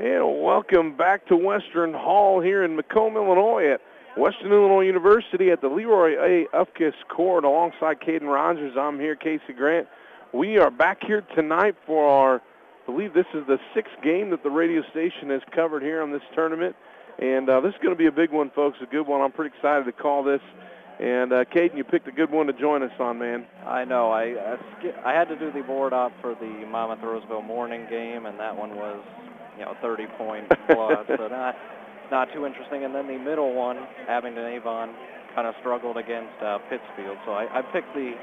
And welcome back to Western Hall here in Macomb, Illinois at Western Illinois University at the Leroy A. Ufkes Court alongside Caden Rogers. I'm here, Casey Grant. We are back here tonight for our, I believe this is the sixth game that the radio station has covered here on this tournament. And uh, this is going to be a big one, folks, a good one. I'm pretty excited to call this. And uh, Caden, you picked a good one to join us on, man. I know. I I, I had to do the board op for the Monmouth Roseville morning game, and that one was, you know, 30 point plus, so not not too interesting. And then the middle one, Abingdon Avon, kind of struggled against uh, Pittsfield. So I, I picked the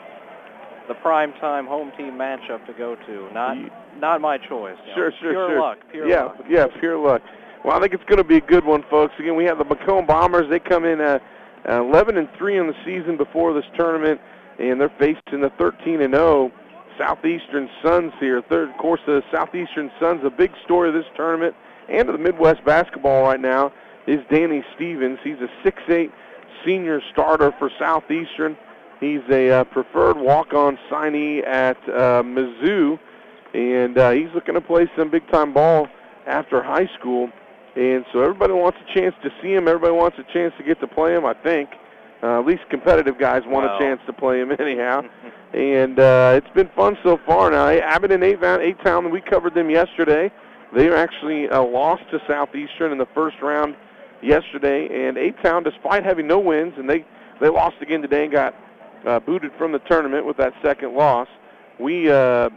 the prime time home team matchup to go to. Not not my choice. you know. Sure, sure, pure sure. luck. Pure yeah, luck. yeah, pure luck. Well, I think it's going to be a good one, folks. Again, we have the Macomb Bombers. They come in uh, uh, 11 and 3 in the season before this tournament, and they're facing the 13 and 0 Southeastern Suns here. Third, of course, the Southeastern Suns, a big story of this tournament and of the Midwest basketball right now is Danny Stevens. He's a 6'8 senior starter for Southeastern. He's a uh, preferred walk-on signee at uh, Mizzou, and uh, he's looking to play some big-time ball after high school. And so everybody wants a chance to see him. Everybody wants a chance to get to play him, I think. Uh, at least competitive guys want Well. a chance to play him anyhow. and uh, it's been fun so far. Now, Abingdon Avon, A-Town, we covered them yesterday. They actually uh, lost to Southeastern in the first round yesterday. And A-Town, despite having no wins, and they, they lost again today and got uh, booted from the tournament with that second loss. We uh,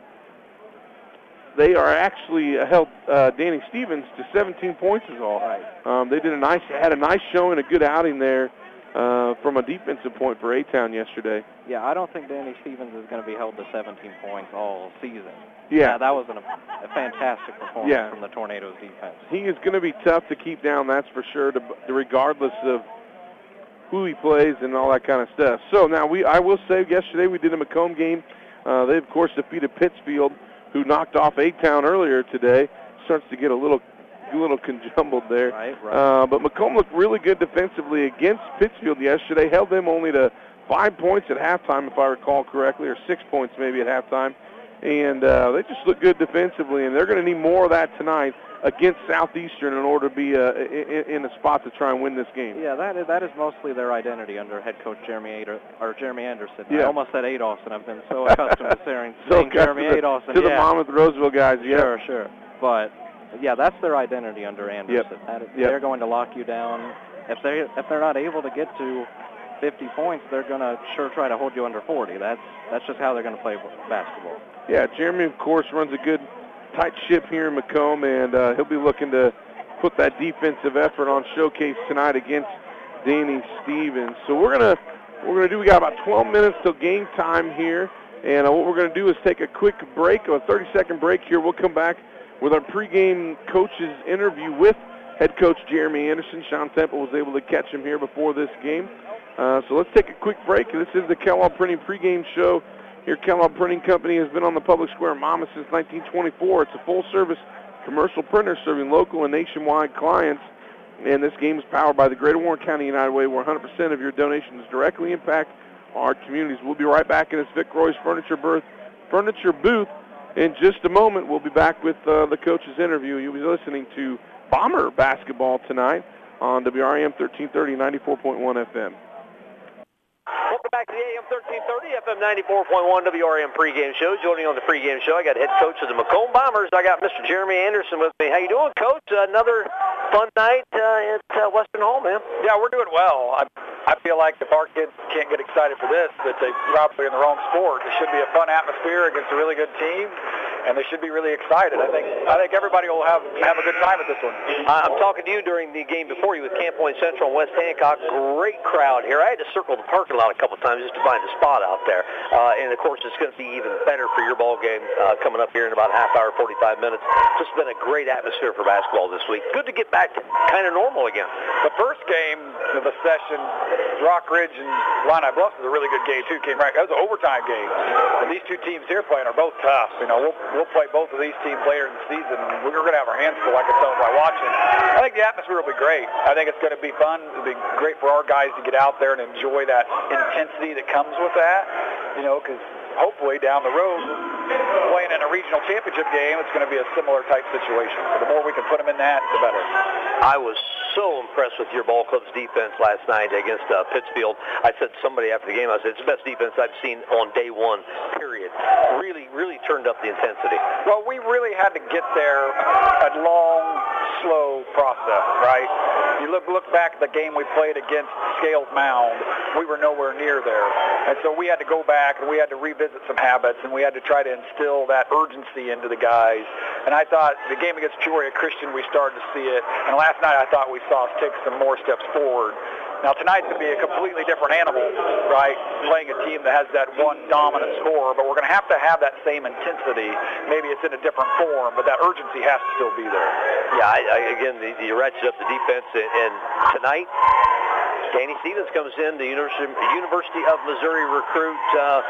they are actually uh, held uh, Danny Stevens to 17 points is all. Right. Um, they did a nice had a nice showing, a good outing there uh, from a defensive point for A Town yesterday. Yeah, I don't think Danny Stevens is going to be held to 17 points all season. Yeah, that was an, a fantastic performance Yeah. from the Tornadoes defense. he is going to be tough to keep down. That's for sure. To, regardless of who he plays and all that kind of stuff. So now we, I will say, yesterday we did a Macomb game. Uh, they of course defeated Pittsfield, who knocked off A Town earlier today. Starts to get a little, a little conjumbled there. Right, right. Uh, but Macomb looked really good defensively against Pittsfield yesterday. Held them only to five points at halftime, if I recall correctly, or six points maybe at halftime. And uh, they just look good defensively, and they're going to need more of that tonight against Southeastern in order to be uh, in, in a spot to try and win this game. Yeah, that is, that is mostly their identity under head coach Jeremy Ader, or Jeremy Anderson. Yeah. I almost said Adolson. I've been so accustomed to saying, So saying Jeremy Adolson. to the yeah. Monmouth Roseville guys, yeah. Sure, sure. But yeah, that's their identity under Anderson. That is, Yep. They're going to lock you down. If they if they're not able to get to 50 points, they're going to sure try to hold you under 40. That's that's just how they're going to play basketball. Yeah, Jeremy, of course, runs a good, tight ship here in Macomb, and uh, he'll be looking to put that defensive effort on showcase tonight against Danny Stevens. So we're gonna we're gonna do. We got about 12 minutes till game time here, and uh, what we're gonna do is take a quick break, a 30-second break here. We'll come back with our pregame coaches interview with head coach Jeremy Anderson. Sean Temple was able to catch him here before this game. Uh, so let's take a quick break. This is the Kellogg Printing pregame show. Here, Kellogg Printing Company has been on the public square in Monmouth since 1924. It's a full-service commercial printer serving local and nationwide clients. And this game is powered by the Greater Warren County United Way, where 100% of your donations directly impact our communities. We'll be right back in this Vic Roy's Furniture Booth, Furniture Booth in just a moment. We'll be back with uh, the coach's interview. You'll be listening to Bomber basketball tonight on WRAM 1330, 94.1 FM. Welcome back to the AM 1330, FM 94.1 WRM pregame show. Joining on the pregame show, I got head coach of the Macomb Bombers. I got Mr. Jeremy Anderson with me. How you doing, Coach? Another fun night uh, at uh, Western Hall, man. Yeah, we're doing well. I, I feel like if our kids can't get excited for this, that they're probably in the wrong sport. It should be a fun atmosphere against a really good team, and they should be really excited. I think I think everybody will have have a good time at this one. I- I'm talking to you during the game before you with Camp Point Central and West Hancock. Great crowd here. I had to circle the parking lot a couple times just to find a spot out there. Uh, and of course, it's going to be even better for your ball game uh, coming up here in about a half hour, 45 minutes. Just been a great atmosphere for basketball this week. Good to get back to kind of normal again. The first game of the session, Rockridge and Illini Bluffs was a really good game too. Came right. That was an overtime game. And these two teams here playing are both tough. You know, we'll we'll play both of these teams later in the season. We're going to have our hands full. I can tell by watching. I think the atmosphere will be great. I think it's going to be fun. It'll be great for our guys to get out there and enjoy that intensity that comes with that. You know, because hopefully down the road, playing in a regional championship game, it's going to be a similar type situation. So the more we can put them in that, the better. I was so impressed with your ball club's defense last night against uh, Pittsfield. I said to somebody after the game, I said, it's the best defense I've seen on day one, period. Really, really turned up the intensity. Well, we really had to get there a long, slow process, right? You look look back at the game we played against Scales Mound, we were nowhere near there. And so we had to go back and we had to revisit some habits and we had to try to instill that urgency into the guys. And I thought the game against Peoria Christian, we started to see it. And last night I thought we saw us take some more steps forward. Now tonight's going to be a completely different animal, right? Playing a team that has that one dominant score, but we're going to have to have that same intensity. Maybe it's in a different form, but that urgency has to still be there. Yeah, I, I, again, the, you ratchet up the defense, and, and tonight Danny Stevens comes in, the University, University of Missouri recruit. Uh,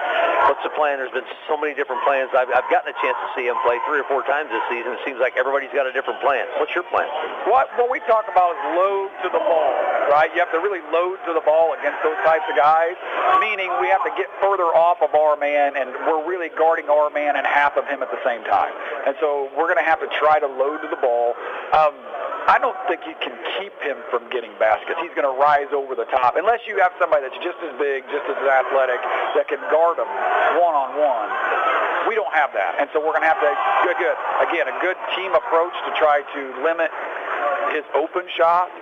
what's the plan? There's been so many different plans. I've, I've gotten a chance to see him play three or four times this season. It seems like everybody's got a different plan. What's your plan? What, what we talk about is load to the ball, right? You have to really load to the ball against those types of guys, meaning we have to get further off of our man, and we're really guarding our man and half of him at the same time. And so we're going to have to try to load to the ball. Um, I don't think you can keep him from getting baskets. He's going to rise over the top unless you have somebody that's just as big, just as athletic that can guard him one on one. We don't have that, and so we're going to have to good, good again a good team approach to try to limit his open shot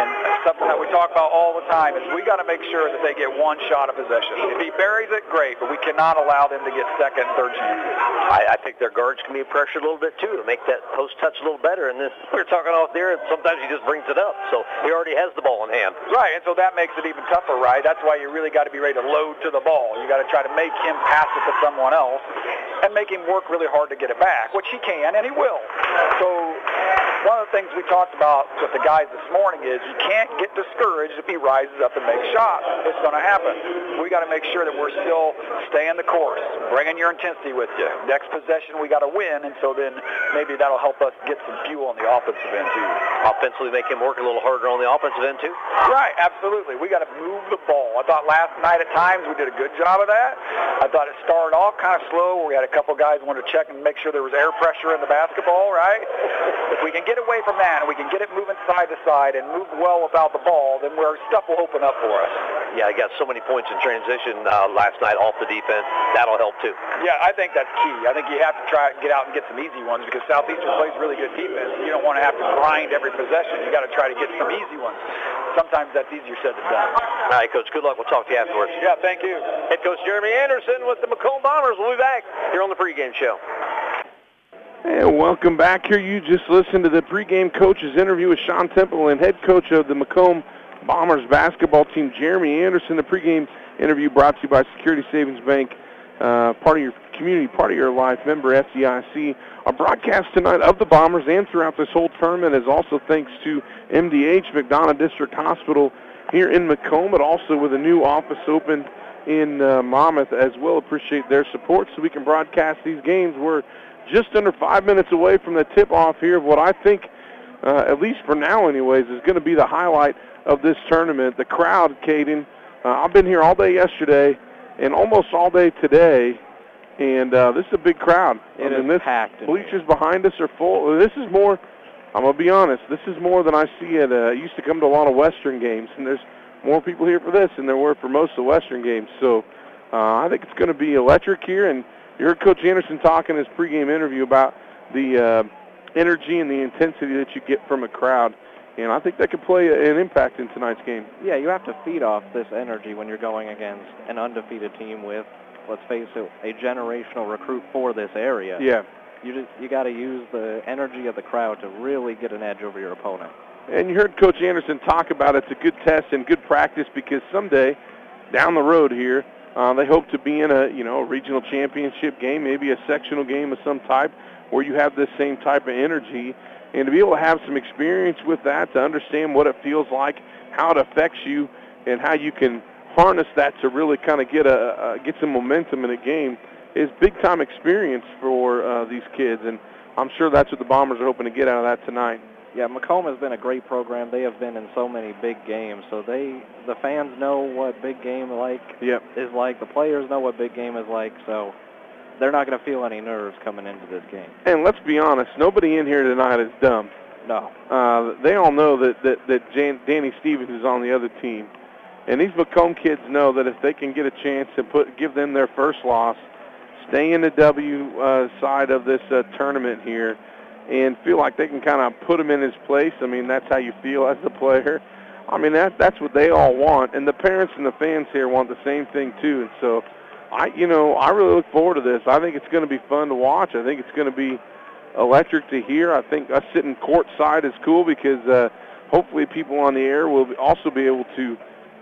and something that we talk about all the time is we got to make sure that they get one shot of possession. If he buries it, great, but we cannot allow them to get second and third chances. I, I think their guards can be pressured a little bit too to make that post touch a little better. And then we are talking off there, and sometimes he just brings it up, so he already has the ball in hand. Right, and so that makes it even tougher, right? That's why you really got to be ready to load to the ball. You got to try to make him pass it to someone else and make him work really hard to get it back, which he can and he will. So one of the things we talked about with the guys this morning is you can't get discouraged if he rises up and makes shots. It's going to happen. We got to make sure that we're still staying the course, bringing your intensity with you. Next possession, we got to win, and so then maybe that'll help us get some fuel on the offensive end too. Offensively, make him work a little harder on the offensive end too. Right, absolutely. We got to move the ball. I thought last night at times we did a good job of that. I thought it started off kind of slow. We had a couple guys wanted to check and make sure there was air pressure in the basketball. Right. If we can get away from that and we can get it moving side to side and move well without the ball, then where stuff will open up for us. Yeah, I got so many points in transition uh, last night off the defense. That'll help too. Yeah, I think that's key. I think you have to try and get out and get some easy ones because Southeastern plays really good defense. You don't want to have to grind every possession. You got to try to get some easy ones. Sometimes that's easier said than done. All right, Coach. Good luck. We'll talk to you afterwards. Yeah, thank you. Head Coach Jeremy Anderson with the Macomb Bombers. We'll be back here on the pregame show. And welcome back here. You just listened to the pregame coach's interview with Sean Temple and head coach of the Macomb Bombers basketball team, Jeremy Anderson. The pregame interview brought to you by Security Savings Bank, uh, part of your community, part of your life, member FDIC. Our broadcast tonight of the Bombers and throughout this whole tournament is also thanks to MDH, McDonough District Hospital here in Macomb, but also with a new office opened in uh, Monmouth as well. Appreciate their support so we can broadcast these games. We're just under five minutes away from the tip-off here of what I think, uh, at least for now anyways, is going to be the highlight of this tournament. The crowd, Caden, uh, I've been here all day yesterday and almost all day today, and uh, this is a big crowd. It I mean, is this packed bleachers behind us are full. This is more, I'm going to be honest, this is more than I see at, uh, I used to come to a lot of Western games, and there's more people here for this than there were for most of the Western games. So uh, I think it's going to be electric here, and you heard Coach Anderson talk in his pregame interview about the uh, energy and the intensity that you get from a crowd. And I think that could play an impact in tonight's game. Yeah, you have to feed off this energy when you're going against an undefeated team with, let's face it, a generational recruit for this area. Yeah. You just you got to use the energy of the crowd to really get an edge over your opponent. And you heard Coach Anderson talk about it's a good test and good practice because someday, down the road here, uh, they hope to be in a you know regional championship game, maybe a sectional game of some type, where you have this same type of energy, and to be able to have some experience with that, to understand what it feels like, how it affects you, and how you can harness that to really kind of get a uh, get some momentum in a game, is big time experience for uh, these kids, and I'm sure that's what the Bombers are hoping to get out of that tonight. Yeah, Macomb has been a great program. They have been in so many big games, so they the fans know what big game like Yep. is like. The players know what big game is like, so they're not going to feel any nerves coming into this game. And let's be honest, nobody in here tonight is dumb. No. Uh, they all know that that that Jan, Danny Stevens is on the other team, and these Macomb kids know that if they can get a chance to put give them their first loss, stay in the W uh, side of this uh, tournament here, and feel like they can kind of put him in his place. I mean, that's how you feel as a player. I mean, that that's what they all want, and the parents and the fans here want the same thing too. And so, I you know I really look forward to this. I think it's going to be fun to watch. I think it's going to be electric to hear. I think us sitting courtside is cool because uh, hopefully people on the air will also be able to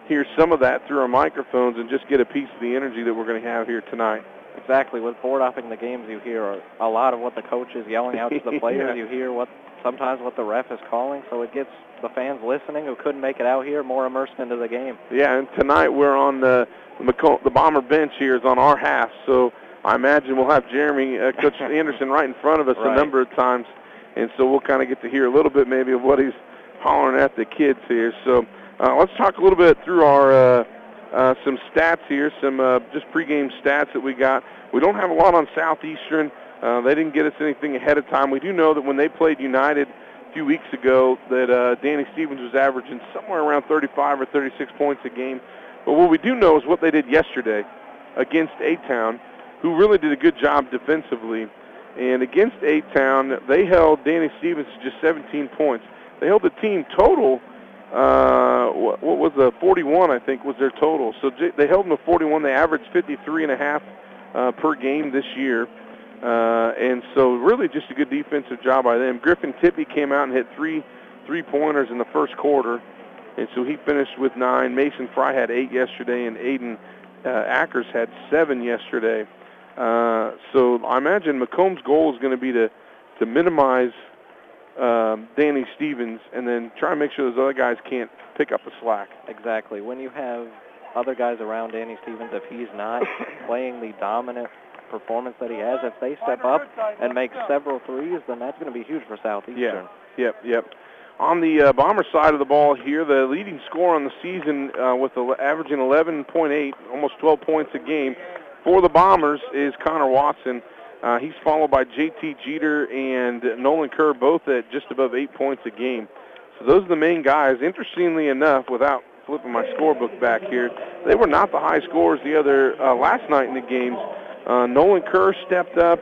hear some of that through our microphones and just get a piece of the energy that we're going to have here tonight. Exactly. With board upping the games, you hear a lot of what the coach is yelling out to the players. Yeah. You hear what sometimes what the ref is calling, so it gets the fans listening who couldn't make it out here more immersed into the game. Yeah, and tonight we're on the the, Bomber bench here is on our half, so I imagine we'll have Jeremy, uh, Coach Anderson, right in front of us a number of times, and so we'll kind of get to hear a little bit maybe of what he's hollering at the kids here. So uh, let's talk a little bit through our uh, uh, some stats here, some uh, just pregame stats that we got. We don't have a lot on Southeastern. Uh, they didn't get us anything ahead of time. We do know that when they played United a few weeks ago, that uh, Danny Stevens was averaging somewhere around 35 or 36 points a game. But what we do know is what they did yesterday against A-Town, who really did a good job defensively. And against A-Town, they held Danny Stevens to just 17 points. They held the team total, uh, what, what was the 41, I think, was their total. So j- they held them to 41. They averaged 53 and a half uh, per game this year. Uh, and so really just a good defensive job by them. Griffin Tippy came out and hit three three-pointers in the first quarter. And so he finished with nine. Mason Fry had eight yesterday, and Aiden uh, Ackers had seven yesterday. Uh, so I imagine Macomb's goal is going to be to to minimize um, Danny Stevens and then try and make sure those other guys can't pick up the slack. Exactly. When you have other guys around Danny Stevens, if he's not playing the dominant performance that he has, if they step up and make several threes, then that's going to be huge for Southeastern. Yeah. Yep, yep. On the uh, Bomber side of the ball here, the leading scorer on the season uh, with the, averaging 11.8, almost 12 points a game for the Bombers is Connor Watson. Uh, he's followed by J.T. Jeter and Nolan Kerr, both at just above eight points a game. So those are the main guys. Interestingly enough, without flipping my scorebook back here, they were not the high scorers the other uh, last night in the games. Uh, Nolan Kerr stepped up,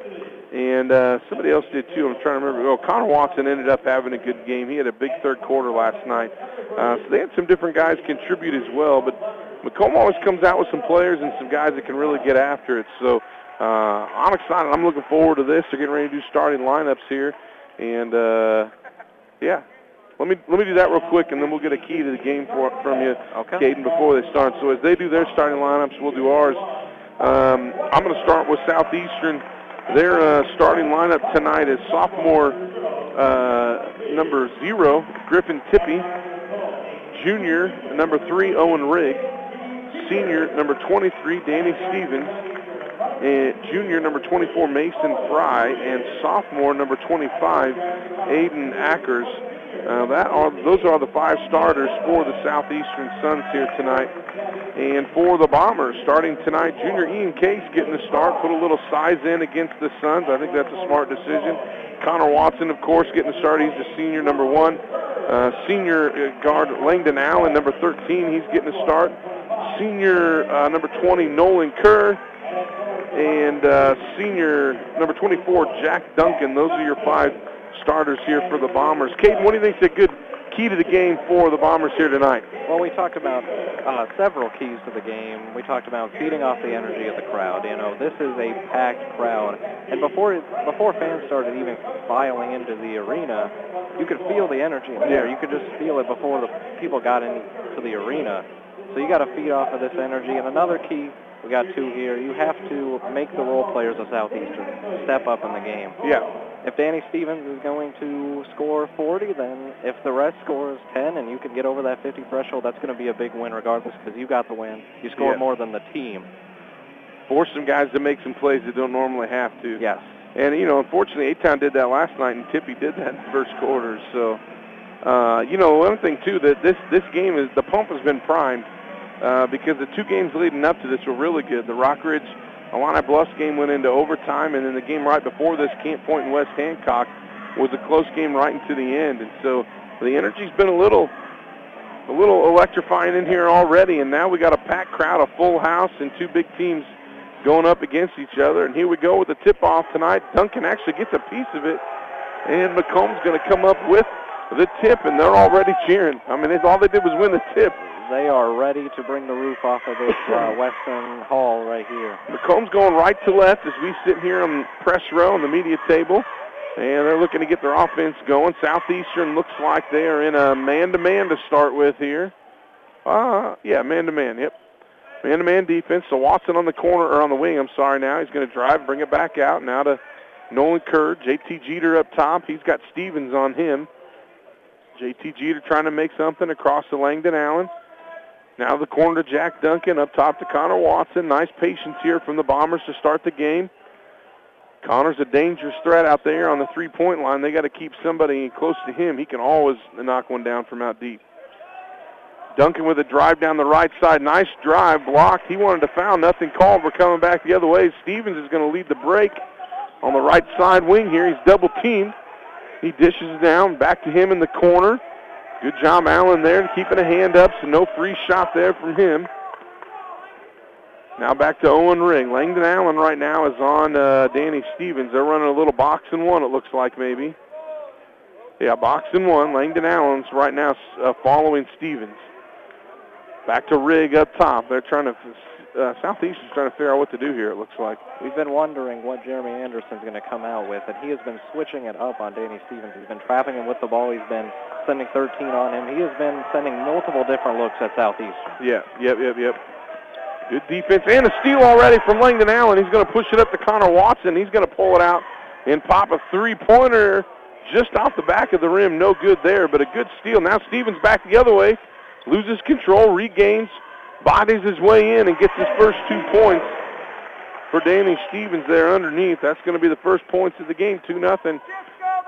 and uh, somebody else did too. I'm trying to remember. Oh, Connor Watson ended up having a good game. He had a big third quarter last night. Uh, so they had some different guys contribute as well. But Macomb always comes out with some players and some guys that can really get after it. So uh, I'm excited. I'm looking forward to this. They're getting ready to do starting lineups here, and uh, yeah. Let me let me do that real quick, and then we'll get a key to the game for, from you, Okay. Caden, before they start. So as they do their starting lineups, we'll do ours. Um, I'm going to start with Southeastern. Their uh, starting lineup tonight is sophomore uh, number zero, Griffin Tippy, junior number three, Owen Rigg, senior number 23, Danny Stevens, and junior number 24, Mason Fry, and sophomore number 25, Aiden Ackers. Uh, that are those are the five starters for the Southeastern Suns here tonight. And for the Bombers, starting tonight, junior Ian Case getting the start, put a little size in against the Suns. I think that's a smart decision. Connor Watson, of course, getting the start. He's the senior, number one. Uh, senior uh, guard Langdon Allen, number 13, he's getting the start. Senior uh, number 20, Nolan Kerr. And uh, senior number 24, Jack Duncan. Those are your five starters here for the Bombers. Caden, what do you think is a good key to the game for the Bombers here tonight? Well, we talked about uh, several keys to the game. We talked about feeding off the energy of the crowd. You know, this is a packed crowd, and before before fans started even filing into the arena, you could feel the energy in the air. Yeah. You could just feel it before the people got into the arena. So you got to feed off of this energy. And another key, we got two here. You have to make the role players of Southeastern step up in the game. Yeah. If Danny Stevens is going to score 40, then if the rest scores 10 and you can get over that 50 threshold, that's going to be a big win regardless because you got the win. You scored Yeah. more than the team. Force some guys to make some plays that don't normally have to. Yes. And, you know, unfortunately, A-Town did that last night, and Tippy did that in the first quarter. So Uh, you know, one thing too that this this game is the pump has been primed uh, because the two games leading up to this were really good. The Rockridge Illini Bluffs game went into overtime, and then the game right before this, Camp Point and West Hancock, was a close game right into the end. And so the energy's been a little a little electrifying in here already, and now we got a packed crowd, a full house, and two big teams going up against each other. And here we go with the tip-off tonight. Duncan actually gets a piece of it, and Macomb's going to come up with the tip, and they're already cheering. I mean, all they did was win the tip. They are ready to bring the roof off of this uh, Western Hall right here. Macomb's going right to left as we sit here on press row on the media table. And they're looking to get their offense going. Southeastern looks like they are in a man-to-man to start with here. Uh, yeah, man-to-man, yep. Man-to-man defense. So Watson on the corner, or on the wing, I'm sorry now. He's going to drive, bring it back out. Now to Nolan Kerr. JT Jeter up top. He's got Stevens on him. JT Jeter trying to make something across to Langdon Allen. Now the corner to Jack Duncan, up top to Connor Watson. Nice patience here from the Bombers to start the game. Connor's a dangerous threat out there on the three-point line. They got to keep somebody close to him. He can always knock one down from out deep. Duncan with a drive down the right side. Nice drive, blocked. He wanted to foul. Nothing called. We're coming back the other way. Stevens is going to lead the break on the right side wing here. He's double teamed. He dishes down. Back to him in the corner. Good job, Allen, there, keeping a hand up, so no free shot there from him. Now back to Owen Rigg. Langdon Allen right now is on uh, Danny Stevens. They're running a little box and one, it looks like maybe. Yeah, box and one. Langdon Allen's right now uh, following Stevens. Back to Rigg up top. They're trying to, uh, Southeast is trying to figure out what to do here, it looks like. We've been wondering what Jeremy Anderson's going to come out with, and he has been switching it up on Danny Stevens. He's been trapping him with the ball. He's been sending 13 on him. He has been sending multiple different looks at Southeastern. Yeah, yep, yep, yep. Good defense and a steal already from Langdon Allen. He's going to push it up to Connor Watson. He's going to pull it out and pop a three-pointer just off the back of the rim. No good there, but a good steal. Now Stevens back the other way, loses control, regains, bodies his way in, and gets his first two points for Danny Stevens there underneath. That's going to be the first points of the game, 2 nothing.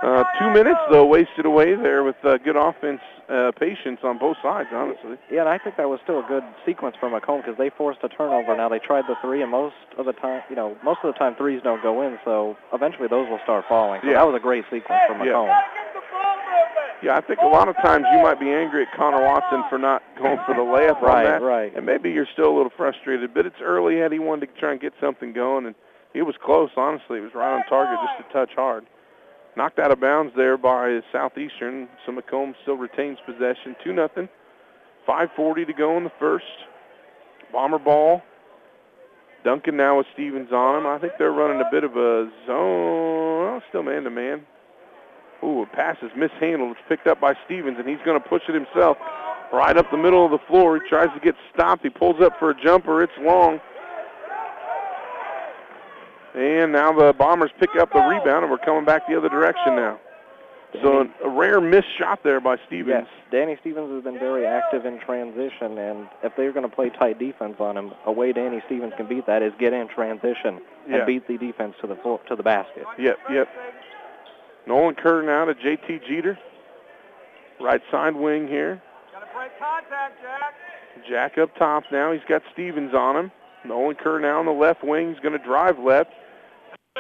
Uh, two minutes, though, wasted away there with uh, good offense uh, patience on both sides, honestly. Yeah, and I think that was still a good sequence for Macomb because they forced a turnover. Now they tried the three, and most of the time, you know, most of the time threes don't go in, so eventually those will start falling. So yeah. that was a great sequence for Macomb. Yeah. Yeah, I think a lot of times you might be angry at Connor Watson for not going for the layup right, on that. Right, And maybe you're still a little frustrated, but it's early yet. He wanted to try and get something going, and he was close, honestly. It was right on target, just a touch hard. Knocked out of bounds there by Southeastern. So Macomb still retains possession. 2 nothing. 5.40 to go in the first. Bomber ball. Duncan now with Stevens on him. I think they're running a bit of a zone. Well, still man-to-man. Ooh, a pass is mishandled. It's picked up by Stevens, and he's going to push it himself right up the middle of the floor. He tries to get stopped. He pulls up for a jumper. It's long. And now the Bombers pick up the rebound, and we're coming back the other direction now. So a rare missed shot there by Stevens. Yes, Danny Stevens has been very active in transition, and if they're going to play tight defense on him, a way Danny Stevens can beat that is get in transition and Yeah. beat the defense to the floor, to the basket. Yep, yep. Nolan Kerr now to JT Jeter. Right side wing here. Got to break contact, Jack. Jack up top now. He's got Stevens on him. Nolan Kerr now on the left wing. He's going to drive left.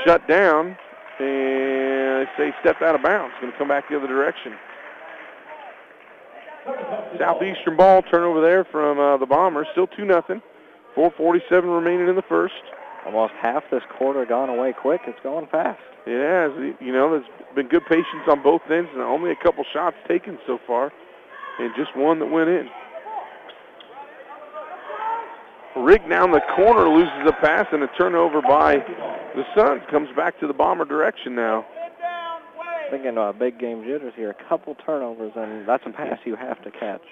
Shut down. And they say stepped out of bounds. Going to come back the other direction. Southeastern ball turnover there from uh, the Bombers. Still 2 nothing. 4.47 remaining in the first. Almost half this quarter gone away quick. It's going fast. It has. You know, there's been good patience on both ends and only a couple shots taken so far. And just one that went in. Rigg down the corner loses a pass and a turnover by the Suns. Comes back to the Bomber direction now. Thinking uh, big game jitters here. A couple turnovers, and that's a pass you have to catch.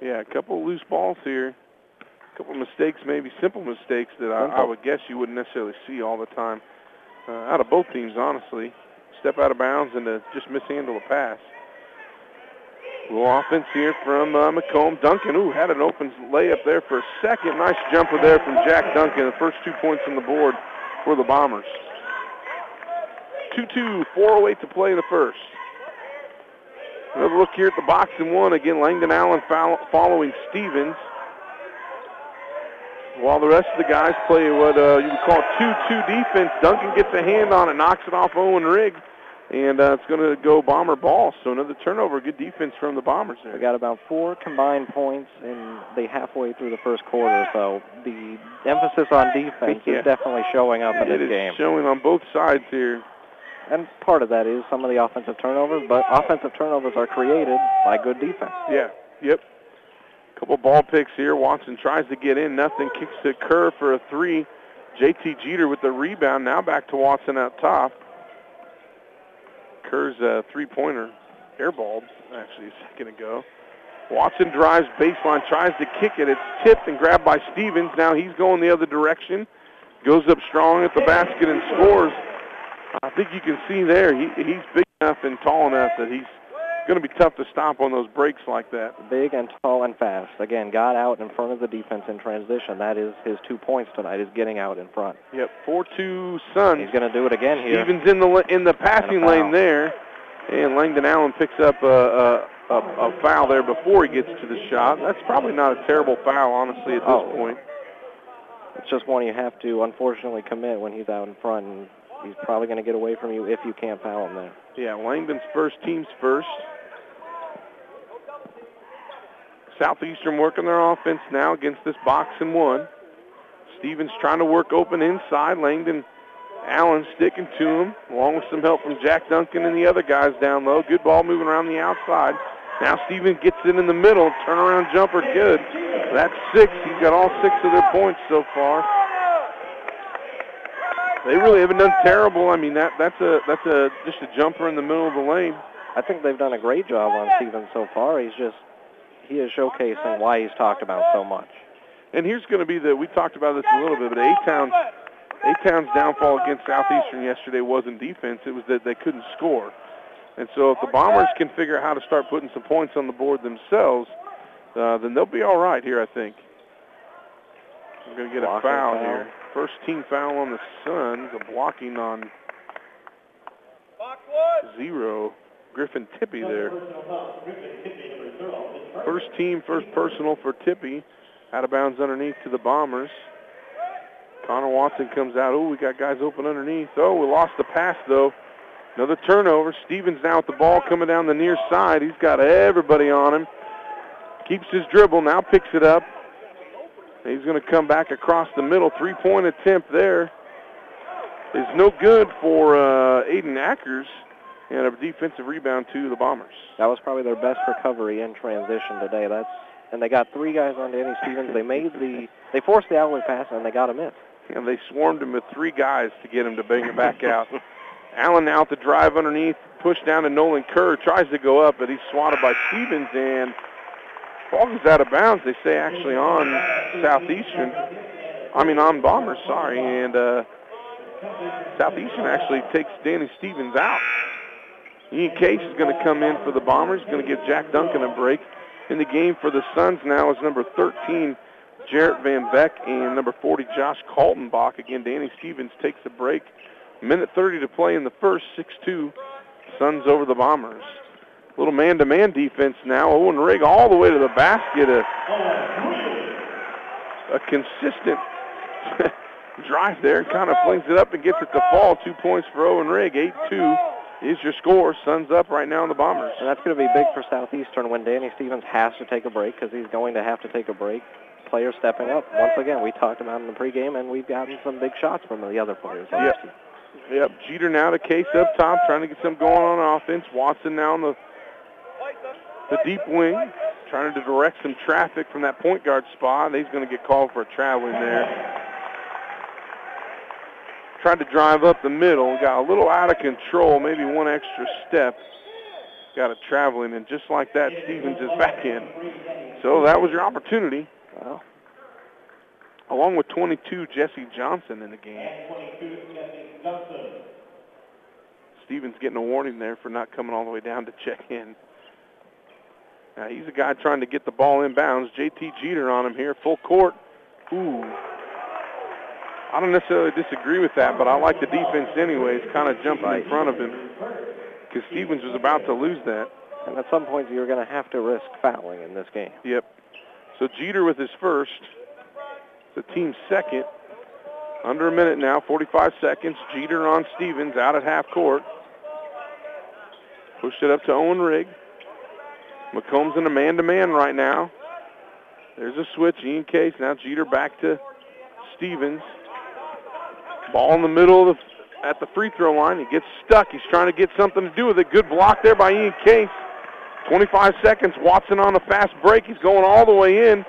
Yeah, a couple loose balls here. A couple mistakes, maybe simple mistakes that I, I would guess you wouldn't necessarily see all the time. Uh, out of both teams, honestly. Step out of bounds and to just mishandle a pass. Little offense here from uh, Macomb. Duncan, ooh, had an open layup there for a second. Nice jumper there from Jack Duncan. The first two points on the board for the Bombers. 2-2, 4.08 to play in the first. Another look here at the box and one. Again, Langdon Allen following Stevens. While the rest of the guys play what uh, you would call 2-2 defense, Duncan gets a hand on it, knocks it off Owen Rigg, and uh, it's going to go Bomber ball. So another turnover. Good defense from the Bombers there. We got about four combined points in the halfway through the first quarter. So the emphasis on defense yeah. is definitely showing up in it this game. Showing on both sides here. And part of that is some of the offensive turnovers, but offensive turnovers are created by good defense. Yeah. Yep. Couple ball picks here. Watson tries to get in. Nothing. Kicks to Kerr for a three. JT Jeter with the rebound. Now back to Watson out top. Kerr's a three-pointer airballed actually a second ago. Watson drives baseline, tries to kick it. It's tipped and grabbed by Stevens. Now he's going the other direction. Goes up strong at the basket and scores. I think you can see there he, he's big enough and tall enough that he's going to be tough to stop on those breaks like that. Big and tall and fast. Again, got out in front of the defense in transition. That is his two points tonight, is getting out in front. Yep, 4-2 Suns. He's going to do it again here. Stevens in the in the passing lane there. And Langdon Allen picks up a, a, a, a, foul there before he gets to the shot. That's probably not a terrible foul, honestly, at this oh. point. It's just one you have to, unfortunately, commit when he's out in front. And he's probably going to get away from you if you can't foul him there. Yeah, Langdon's first, team's first. Southeastern working their offense now against this box and one. Stevens trying to work open inside. Langdon Allen sticking to him, along with some help from Jack Duncan and the other guys down low. Good ball moving around the outside. Now Stevens gets it in the middle. Turnaround jumper good. That's six. He's got all six of their points so far. They really haven't done terrible. I mean, that that's a that's a just a jumper in the middle of the lane. I think they've done a great job on Stevens so far. He's just he is showcasing why he's talked about so much. And here's going to be the we talked about this a little bit, but A-Town's A-Town's downfall against Southeastern yesterday wasn't defense; it was that they couldn't score. And so if the Bombers can figure out how to start putting some points on the board themselves, uh, then they'll be all right here, I think. We're going to get a foul, foul here. First team foul on the Suns, a blocking on zero. Griffin Tippy there. First team, first personal for Tippy. Out of bounds underneath to the Bombers. Connor Watson comes out. Oh, we got guys open underneath. Oh, we lost the pass, though. Another turnover. Stevens now with the ball coming down the near side. He's got everybody on him. Keeps his dribble, now picks it up. He's going to come back across the middle. Three-point attempt there is no good for uh, Aiden Ackers and a defensive rebound to the Bombers. That was probably their best recovery in transition today. That's and they got three guys on Danny Stevens. They made the they forced the alley pass and they got him in. And they swarmed him with three guys to get him to bang it back out. Allen now to drive underneath, push down to Nolan Kerr, tries to go up, but he's swatted by Stevens and ball goes out of bounds. They say actually on Southeastern. I mean on Bombers, sorry, and uh, Southeastern actually takes Danny Stevens out. Ian Case is going to come in for the Bombers, going to give Jack Duncan a break. In the game for the Suns now is number 13, Jarrett Van Beck, and number 40, Josh Kaltenbach. Again, Danny Stevens takes a break. Minute 30 to play in the first, 6-2. Suns over the Bombers. Little man-to-man defense now. Oh, Owen Rigg all the way to the basket. A, a consistent drive there kind of flings it up and gets it to fall. Two points for Owen Rigg, 8-2 is your score. Suns up right now in the Bombers. And that's going to be big for Southeastern when Danny Stevens has to take a break because he's going to have to take a break. Players stepping up. Once again, we talked about in the pregame, and we've gotten some big shots from the other players. Yep. Yep. Jeter now to Case up top, trying to get some going on offense. Watson now in the the deep wing, trying to direct some traffic from that point guard spot. He's going to get called for a traveling there tried to drive up the middle, got a little out of control, maybe one extra step, got it traveling, and just like that, Stevens is back in. So that was your opportunity. Well, along with 22, Jesse Johnson in the game. Stevens getting a warning there for not coming all the way down to check in. Now he's a guy trying to get the ball inbounds. JT Jeter on him here, full court. Ooh, I don't necessarily disagree with that, but I like the defense anyways, kind of jumping in front of him because Stevens was about to lose that. And at some point, you're going to have to risk fouling in this game. Yep. So Jeter with his first, the team's second. Under a minute now, 45 seconds. Jeter on Stevens out at half court. Pushed it up to Owen Rigg. Macomb's in a man-to-man right now. There's a switch. Ian Case. Now Jeter back to Stevens. Ball in the middle of the, at the free throw line. He gets stuck. He's trying to get something to do with it. Good block there by Ian Case. 25 seconds. Watson on a fast break. He's going all the way in.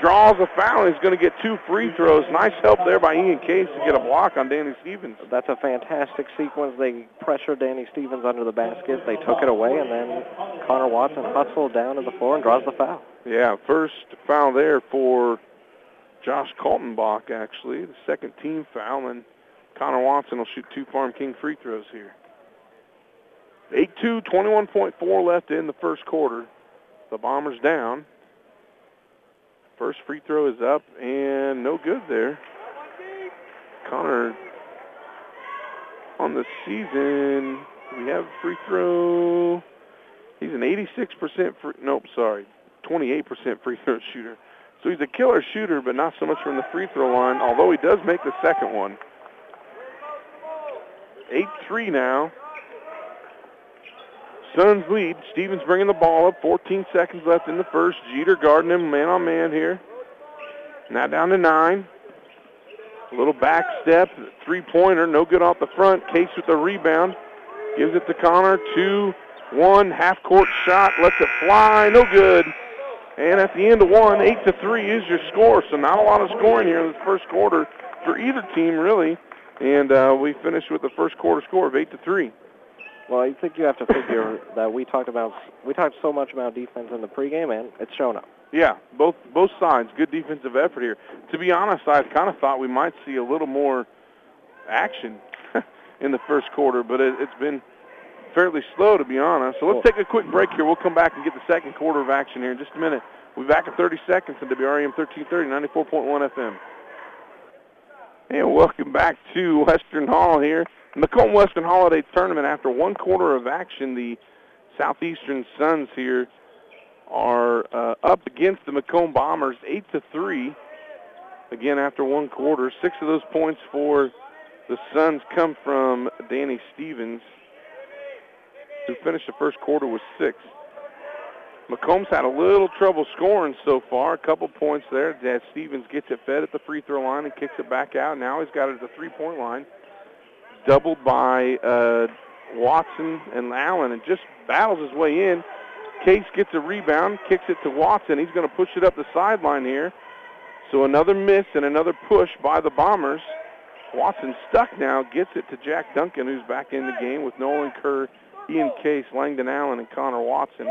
Draws a foul. And he's going to get two free throws. Nice help there by Ian Case to get a block on Danny Stevens. That's a fantastic sequence. They pressured Danny Stevens under the basket. They took it away, and then Connor Watson hustled down to the floor and draws the foul. Yeah, first foul there for Josh Kaltenbach, actually. The second team foul, and Connor Watson will shoot two Farm King free throws here. 8-2, 21.4 left in the first quarter. The Bombers down. First free throw is up and no good there. Connor on the season, we have free throw. He's an 86% free, nope, sorry, 28% free throw shooter. So he's a killer shooter, but not so much from the free throw line, although he does make the second one. 8-3 now. Suns lead. Stevens bringing the ball up. 14 seconds left in the first. Jeter guarding him man on man here. Now down to nine. A little back step, three-pointer, no good off the front. Case with the rebound. Gives it to Connor. Two, one, half-court shot. Lets it fly. No good. And at the end of one, eight to three is your score. So not a lot of scoring here in this first quarter for either team, really. And uh, we finished with the first quarter score of eight to three. Well, I think you have to figure that we talked about we talked so much about defense in the pregame, and it's shown up. Yeah, both both sides, good defensive effort here. To be honest, I kind of thought we might see a little more action in the first quarter, but it, it's been fairly slow, to be honest. So let's take a quick break here. We'll come back and get the second quarter of action here in just a minute. We'll be back in 30 seconds on WRAM 1330, 94.1 FM. And welcome back to Western Hall here. Macomb Western Holiday Tournament. After one quarter of action, the Southeastern Suns here are uh, up against the Macomb Bombers, eight to three. Again, after one quarter, six of those points for the Suns come from Danny Stevens, who finished the first quarter with six. Macomb's had a little trouble scoring so far. A couple points there. Dad Stevens gets it fed at the free throw line and kicks it back out. Now he's got it at the three-point line doubled by uh, Watson and Allen and just battles his way in. Case gets a rebound, kicks it to Watson. He's going to push it up the sideline here. So another miss and another push by the Bombers. Watson stuck now, gets it to Jack Duncan, who's back in the game with Nolan Kerr, Ian Case, Langdon Allen, and Connor Watson.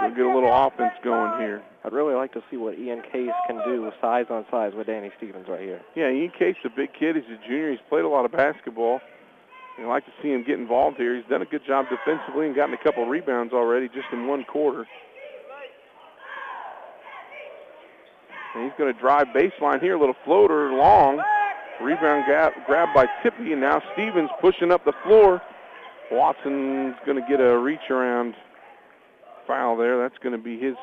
We'll get a little offense going here. I'd really like to see what Ian Case can do with size on size with Danny Stevens right here. Yeah, Ian Case is a big kid. He's a junior. He's played a lot of basketball. I'd like to see him get involved here. He's done a good job defensively and gotten a couple rebounds already just in one quarter. And he's going to drive baseline here, a little floater long. Rebound grab, grabbed by Tippy, and now Stevens pushing up the floor. Watson's going to get a reach around foul there. That's going to be his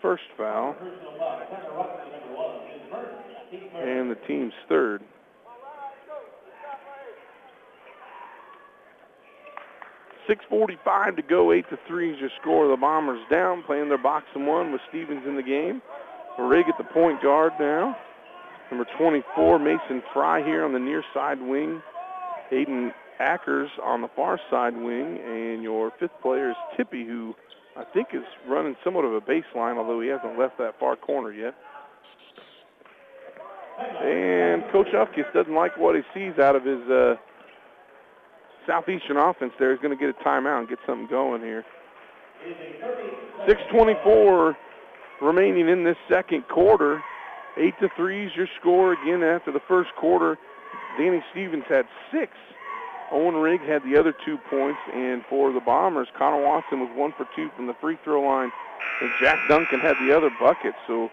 first foul. And the team's third. Six forty-five to go. Eight to three is your score. The Bombers down, playing their box and one with Stevens in the game. Rigg at the point guard now. Number 24, Mason Fry here on the near side wing. Aiden Ackers on the far side wing, and your fifth player is Tippy, who I think is running somewhat of a baseline, although he hasn't left that far corner yet. And Coach Ufkis doesn't like what he sees out of his uh, Southeastern offense there. He's going to get a timeout and get something going here. 6.24 remaining in this second quarter. 8 to 3 is your score again after the first quarter. Danny Stevens had six. Owen Rigg had the other two points, and for the Bombers, Connor Watson was one for two from the free throw line, and Jack Duncan had the other bucket. So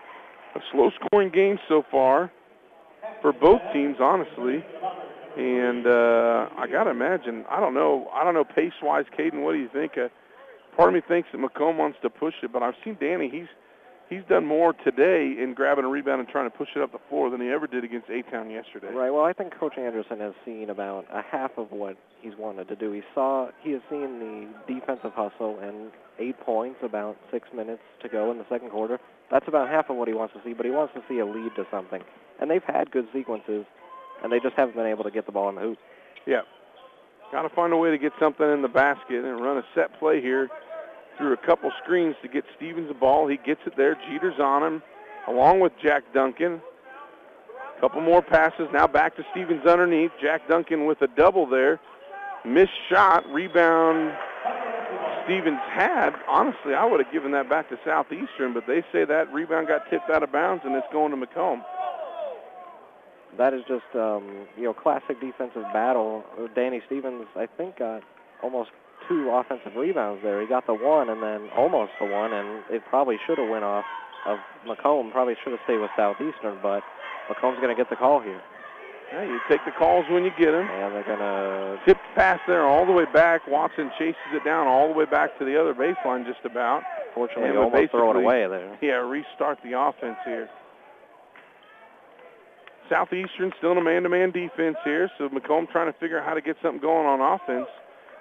a slow-scoring game so far for both teams, honestly. And uh, I got to imagine, I don't know, I don't know pace-wise, Caden, what do you think? Uh, part of me thinks that Macomb wants to push it, but I've seen Danny, he's he's done more today in grabbing a rebound and trying to push it up the floor than he ever did against A-Town yesterday. Right. Well, I think Coach Anderson has seen about a half of what he's wanted to do. He saw he has seen the defensive hustle and eight points, about six minutes to go in the second quarter. That's about half of what he wants to see, but he wants to see a lead to something. And they've had good sequences, and they just haven't been able to get the ball in the hoop. Yeah. Got to find a way to get something in the basket and run a set play here through a couple screens to get Stevens the ball. He gets it there. Jeter's on him, along with Jack Duncan. A Couple more passes. Now back to Stevens underneath. Jack Duncan with a double there. Missed shot. Rebound Stevens had. Honestly, I would have given that back to Southeastern, but they say that rebound got tipped out of bounds and it's going to Macomb. That is just, um, you know, classic defensive battle. Danny Stevens, I think, got almost two offensive rebounds there. He got the one and then almost the one, and it probably should have went off of Macomb. Probably should have stayed with Southeastern, but Macomb's going to get the call here. Yeah, you take the calls when you get them. And they're going to tip pass there all the way back. Watson chases it down all the way back to the other baseline just about. Fortunately, almost throw it away there. Yeah, restart the offense here. Southeastern still in a man-to-man defense here, so Macomb trying to figure out how to get something going on offense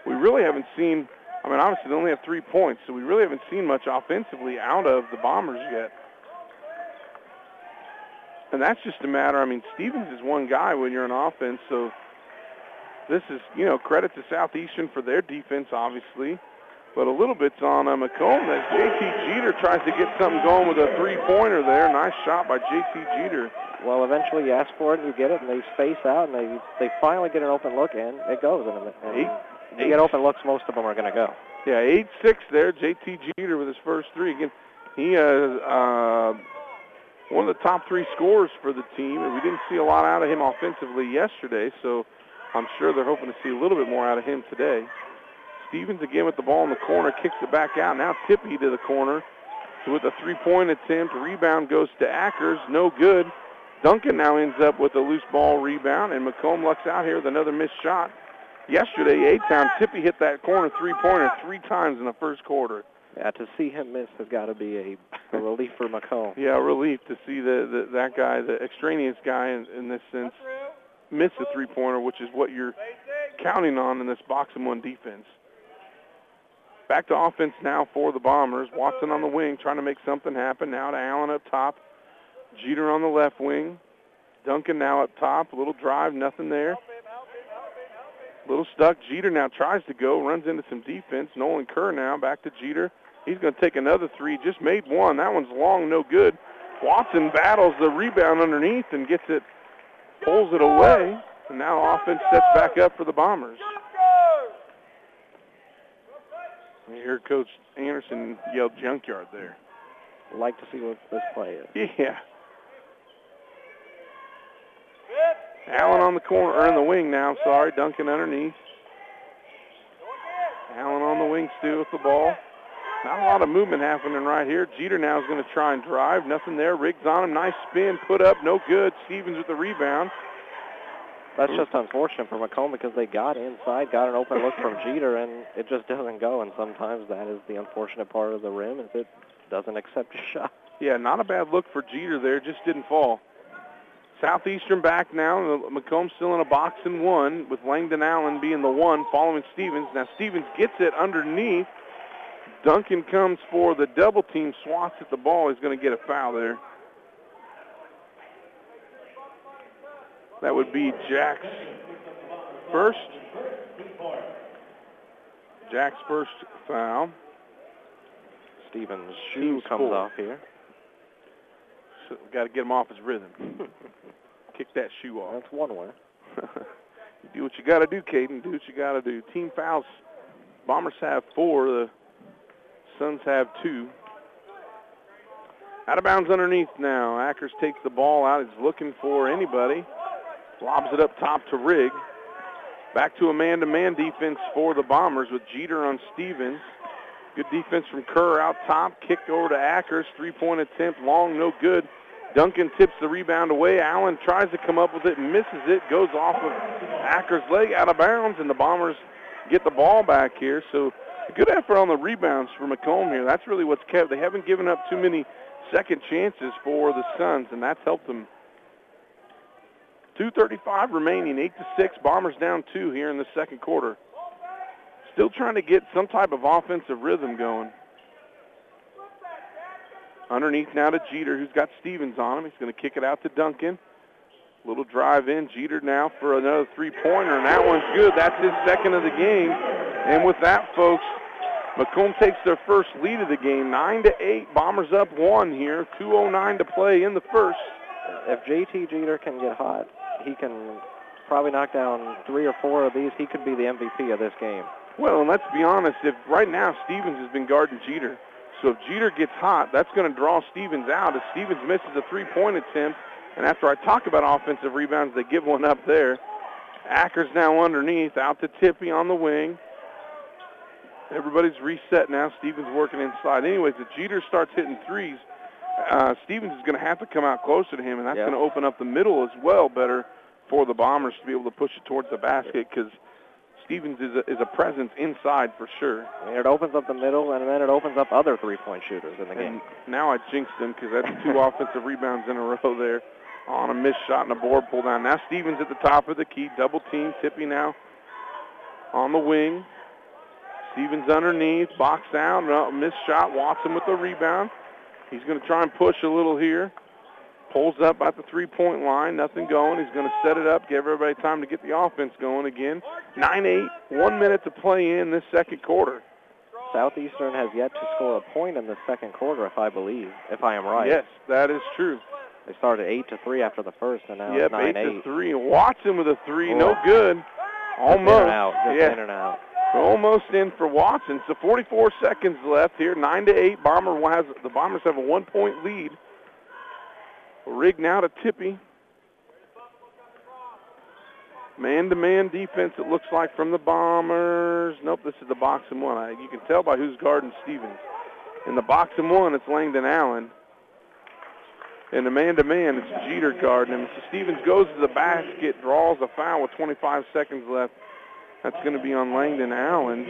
we really haven't seen, I mean, obviously they only have three points, so we really haven't seen much offensively out of the Bombers yet. And that's just a matter, I mean, Stevens is one guy when you're in offense, so this is, you know, credit to Southeastern for their defense, obviously. But a little bit's on uh, Macomb as J.T. Jeter tries to get something going with a three-pointer there. Nice shot by J.T. Jeter. Well, eventually you ask for it and you get it, and they space out, and they they finally get an open look, and it goes. And, and Eight, you get open looks, most of them are going to go. Yeah, 8-6 there. J.T. Jeter with his first three. Again, he is uh, one of the top three scorers for the team, and we didn't see a lot out of him offensively yesterday, so I'm sure they're hoping to see a little bit more out of him today. Stevens again with the ball in the corner, kicks it back out. Now Tippy to the corner with a three-point attempt. Rebound goes to Ackers, no good. Duncan now ends up with a loose ball rebound, and Macomb lucks out here with another missed shot yesterday, A-Town, Tippy hit that corner three-pointer three times in the first quarter. Yeah, to see him miss has got to be a, a relief for Macomb. yeah, relief to see the, the that guy, the extraneous guy in, in this sense, miss a three-pointer, which is what you're counting on in this box and one defense. Back to offense now for the Bombers. Watson on the wing trying to make something happen. Now to Allen up top. Jeter on the left wing. Duncan now up top. A little drive, nothing there little stuck. Jeter now tries to go, runs into some defense. Nolan Kerr now back to Jeter. He's going to take another three. Just made one. That one's long, no good. Watson battles the rebound underneath and gets it, pulls it away. And now offense sets back up for the Bombers. You hear Coach Anderson yell junkyard there. Like to see what this play is. Yeah. Allen on the corner, or in the wing now, sorry. Duncan underneath. Allen on the wing still with the ball. Not a lot of movement happening right here. Jeter now is going to try and drive. Nothing there. Rigg's on him. Nice spin. Put up. No good. Stevens with the rebound. That's just unfortunate for Macomb because they got inside, got an open look from Jeter, and it just doesn't go. And sometimes that is the unfortunate part of the rim is it doesn't accept a shot. Yeah, not a bad look for Jeter there. Just didn't fall. Southeastern back now. Macomb still in a box and one with Langdon Allen being the one following Stevens. Now Stevens gets it underneath. Duncan comes for the double team, swats at the ball. He's going to get a foul there. That would be Jack's first. Jack's first foul. Stevens' shoe comes four. off here. Got to get him off his rhythm. Kick that shoe off. That's one way. you do what you got to do, Caden. Do what you got to do. Team fouls. Bombers have four. The Suns have two. Out of bounds underneath now. Ackers takes the ball out. He's looking for anybody. Lobs it up top to Rigg. Back to a man-to-man defense for the Bombers with Jeter on Stevens. Good defense from Kerr out top. Kicked over to Ackers. Three-point attempt. Long, no good. Duncan tips the rebound away. Allen tries to come up with it, misses it, goes off of Acker's leg out of bounds, and the Bombers get the ball back here. So good effort on the rebounds for Macomb here. That's really what's kept. They haven't given up too many second chances for the Suns, and that's helped them. 2.35 remaining, 8 to 6. Bombers down two here in the second quarter. Still trying to get some type of offensive rhythm going. Underneath now to Jeter, who's got Stevens on him. He's going to kick it out to Duncan. Little drive in. Jeter now for another three-pointer, and that one's good. That's his second of the game. And with that, folks, Macomb takes their first lead of the game, 9 to 8. Bombers up one here. 2.09 to play in the first. If JT Jeter can get hot, he can probably knock down three or four of these. He could be the MVP of this game. Well, and let's be honest. If right now Stevens has been guarding Jeter, so if Jeter gets hot, that's going to draw Stevens out. If Stevens misses a three-point attempt, and after I talk about offensive rebounds, they give one up there. Acker's now underneath, out to Tippy on the wing. Everybody's reset now. Stevens working inside. Anyways, if Jeter starts hitting threes, uh, Stevens is going to have to come out closer to him, and that's Yep. going to open up the middle as well better for the Bombers to be able to push it towards the basket because Stevens is a, is a presence inside for sure. I mean, it opens up the middle, and then it opens up other three-point shooters in the And game. now I jinxed him because that's two offensive rebounds in a row there on a missed shot and a board pull down. Now Stevens at the top of the key, double team, Tippy now on the wing. Stevens underneath, box out, no, missed shot. Watson with the rebound. He's going to try and push a little here. Pulls up at the three-point line, nothing going. He's going to set it up, give everybody time to get the offense going again. 9-8, one minute to play in this second quarter. Southeastern has yet to score a point in the second quarter, if I believe, if I am right. Yes, that is true. They started eight to three after the first, and now Yep, nine eight to eight. three. Watson with a three, no Oh. good. Almost. in and out. Yeah, in and out. almost in for Watson. So 44 seconds left here. Nine to eight. Bomber has the Bombers have a one-point lead. Rigg now to Tippy. Man-to-man defense. It looks like from the Bombers. Nope, this is the box and one. You can tell by who's guarding Stevens. In the box and one, it's Langdon Allen. And the man-to-man, it's Jeter guarding him. So Stevens goes to the basket, draws a foul with 25 seconds left. That's going to be on Langdon Allen.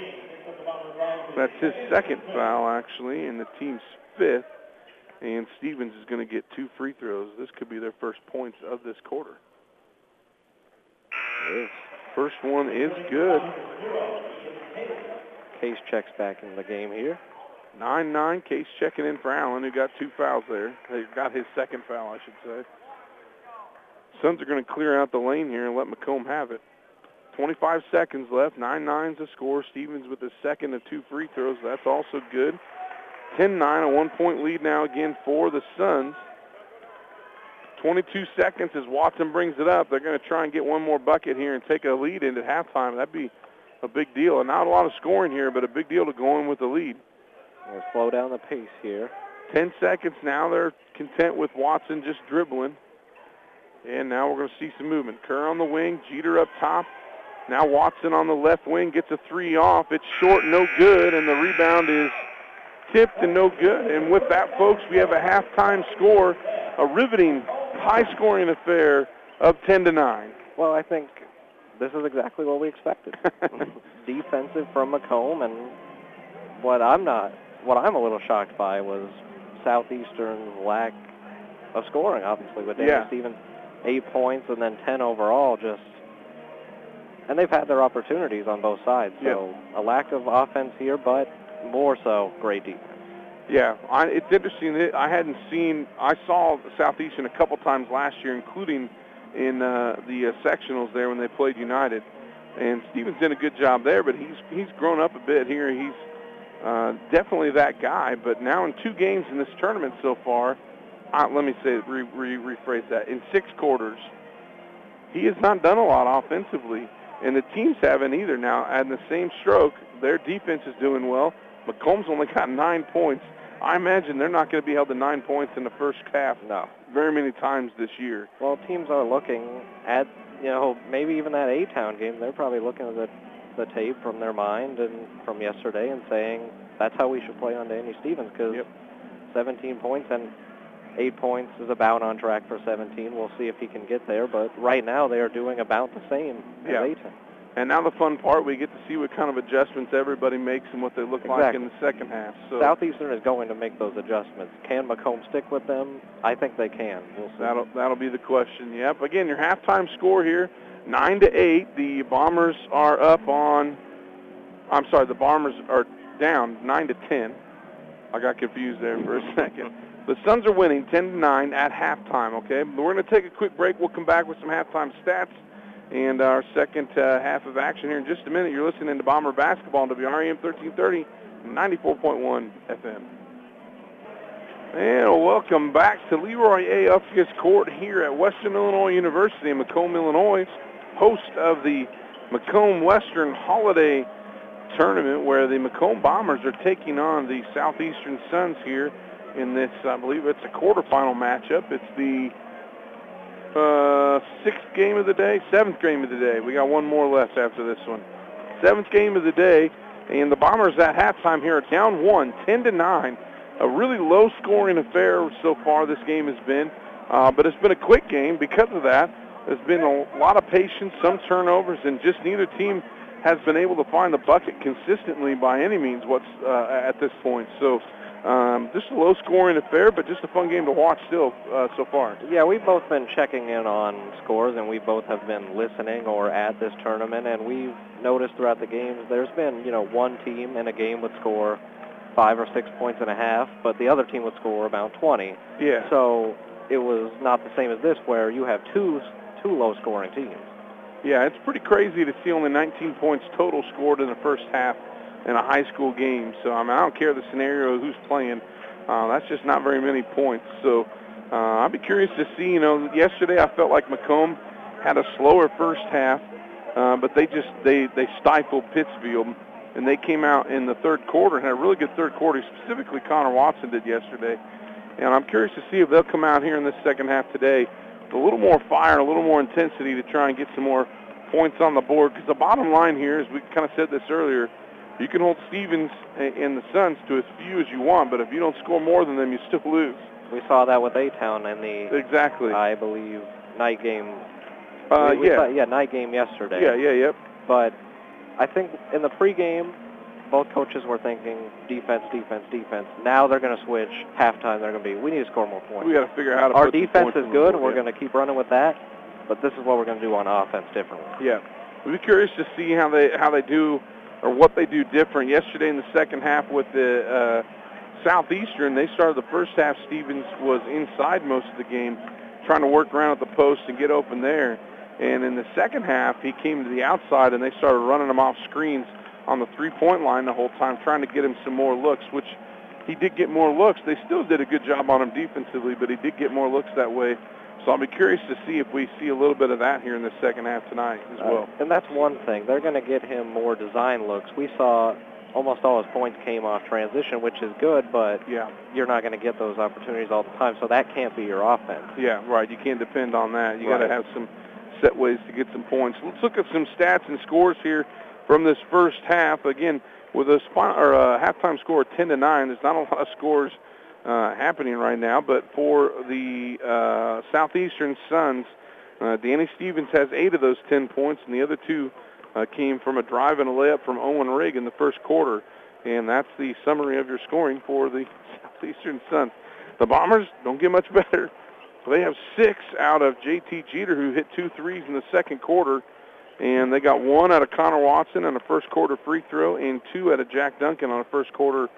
That's his second foul, actually, and the team's fifth. And Stevens is going to get two free throws. This could be their first points of this quarter. Yes. First one is good. Case checks back in the game here. 9-9, Case checking in for Allen, who got two fouls there. He got his second foul, I should say. Suns are going to clear out the lane here and let Macomb have it. 25 seconds left. 9-9's the score. Stevens with his second of two free throws. That's also good. 10-9, a one-point lead now again for the Suns. 22 seconds as Watson brings it up. They're going to try and get one more bucket here and take a lead into halftime. That'd be a big deal. And not a lot of scoring here, but a big deal to go in with the lead. We'll slow down the pace here. 10 seconds now. They're content with Watson just dribbling. And now we're going to see some movement. Kerr on the wing, Jeter up top. Now Watson on the left wing gets a three off. It's short, no good, and the rebound is tipped and no good. And with that, folks, we have a halftime score, a riveting, high-scoring affair of 10 to 9. Well, I think this is exactly what we expected. Defensive from Macomb, and what I'm not, what I'm a little shocked by was Southeastern's lack of scoring. Obviously, with Danny Yeah. Stevens, eight points and then 10 overall, just. And they've had their opportunities on both sides. So a lack of offense here, but more so great defense. Yeah, I, it's interesting. that I hadn't seen. I saw Southeastern a couple times last year, including in uh, the uh, sectionals there when they played United. And Stevens did a good job there, but he's he's grown up a bit here. He's uh, definitely that guy. But now in two games in this tournament so far, uh, let me say re, re, rephrase that. In six quarters, he has not done a lot offensively, and the teams haven't either. Now, at the same stroke, their defense is doing well. Macomb's only got nine points. I imagine they're not going to be held to nine points in the first half No. very many times this year. Well, teams are looking at, you know, maybe even that A-Town game. They're probably looking at the, the tape from their mind and from yesterday and saying that's how we should play on Danny Stevens because Yep. 17 points and eight points is about on track for 17. We'll see if he can get there, but right now they are doing about the same Yeah. as A-Town. And now the fun part, we get to see what kind of adjustments everybody makes and what they look like in the second half. So Southeastern is going to make those adjustments. Can Macomb stick with them? I think they can. We'll see. that'll that'll be the question. Yep. Again, your halftime score here, nine to eight. The Bombers are up on. I'm sorry, the Bombers are down nine to ten. I got confused there for a second. The Suns are winning 10 to 9 at halftime, okay? We're going to take a quick break. We'll come back with some halftime stats and our second uh, half of action here in just a minute. You're listening to Bomber Basketball on WREM 1330, 94.1 FM. And welcome back to Leroy A. Ufkus Court here at Western Illinois University in Macomb, Illinois, host of the Macomb Western Holiday Tournament where the Macomb Bombers are taking on the Southeastern Suns here in this, I believe it's a quarterfinal matchup. It's the uh, sixth game of the day, seventh game of the day. We got one more left after this one. Seventh game of the day, and the Bombers at halftime here are down one, 10 to 9. A really low-scoring affair so far this game has been, uh, but it's been a quick game because of that. There's been a lot of patience, some turnovers, and just neither team has been able to find the bucket consistently by any means what's uh, at this point. So um, just a low-scoring affair, but just a fun game to watch still uh, so far. Yeah, we've both been checking in on scores, and we both have been listening or at this tournament, and we've noticed throughout the games there's been, you know, one team in a game would score five or six points and a half, but the other team would score about 20. Yeah. So it was not the same as this, where you have two two low-scoring teams. Yeah, it's pretty crazy to see only 19 points total scored in the first half in a high school game. So I mean, I don't care the scenario who's playing. Uh, that's just not very many points. So uh, I'd be curious to see. You know, yesterday I felt like Macomb had a slower first half, uh, but they just they they stifled Pittsfield, and they came out in the third quarter and had a really good third quarter. Specifically, Connor Watson did yesterday, and I'm curious to see if they'll come out here in this second half today with a little more fire, and a little more intensity to try and get some more points on the board. Because the bottom line here, as we kind of said this earlier, you can hold Stevens and the Suns to as few as you want, but if you don't score more than them, you still lose. We saw that with A-Town in the, Exactly. I believe, night game. Uh, we- we yeah. saw- yeah, night game yesterday. Yeah, yeah, yep. But I think in the pregame, both coaches were thinking defense, defense, defense. Now they're going to switch. Halftime, they're going to be, we need to score more points. We got to figure out how to Our defense is good. We're yeah. going to keep running with that. But this is what we're going to do on offense differently. Yeah, we'll be curious to see how they how they do or what they do different. Yesterday in the second half with the uh, Southeastern, they started the first half. Stevens was inside most of the game, trying to work around at the post and get open there. And in the second half, he came to the outside and they started running him off screens on the three-point line the whole time, trying to get him some more looks, which he did get more looks. They still did a good job on him defensively, but he did get more looks that way. So I'll be curious to see if we see a little bit of that here in the second half tonight as well. Uh, and that's one thing. They're going to get him more design looks. We saw almost all his points came off transition, which is good, but Yeah, you're not going to get those opportunities all the time. So that can't be your offense. yeah, right. You can't depend on that. You got to have some set ways to get some points. Let's look at some stats and scores here from this first half. Again, with a spot, or a halftime score of 10 to 9, there's not a lot of scores uh, happening right now. But for the uh, Southeastern Suns, uh, Danny Stevens has eight of those 10 points, and the other two uh, came from a drive and a layup from Owen Rigg in the first quarter. And that's the summary of your scoring for the Southeastern Suns. The Bombers don't get much better. They have six out of J.T. Jeter, who hit two threes in the second quarter, and they got one out of Connor Watson on a first quarter free throw, and two out of Jack Duncan on a first quarter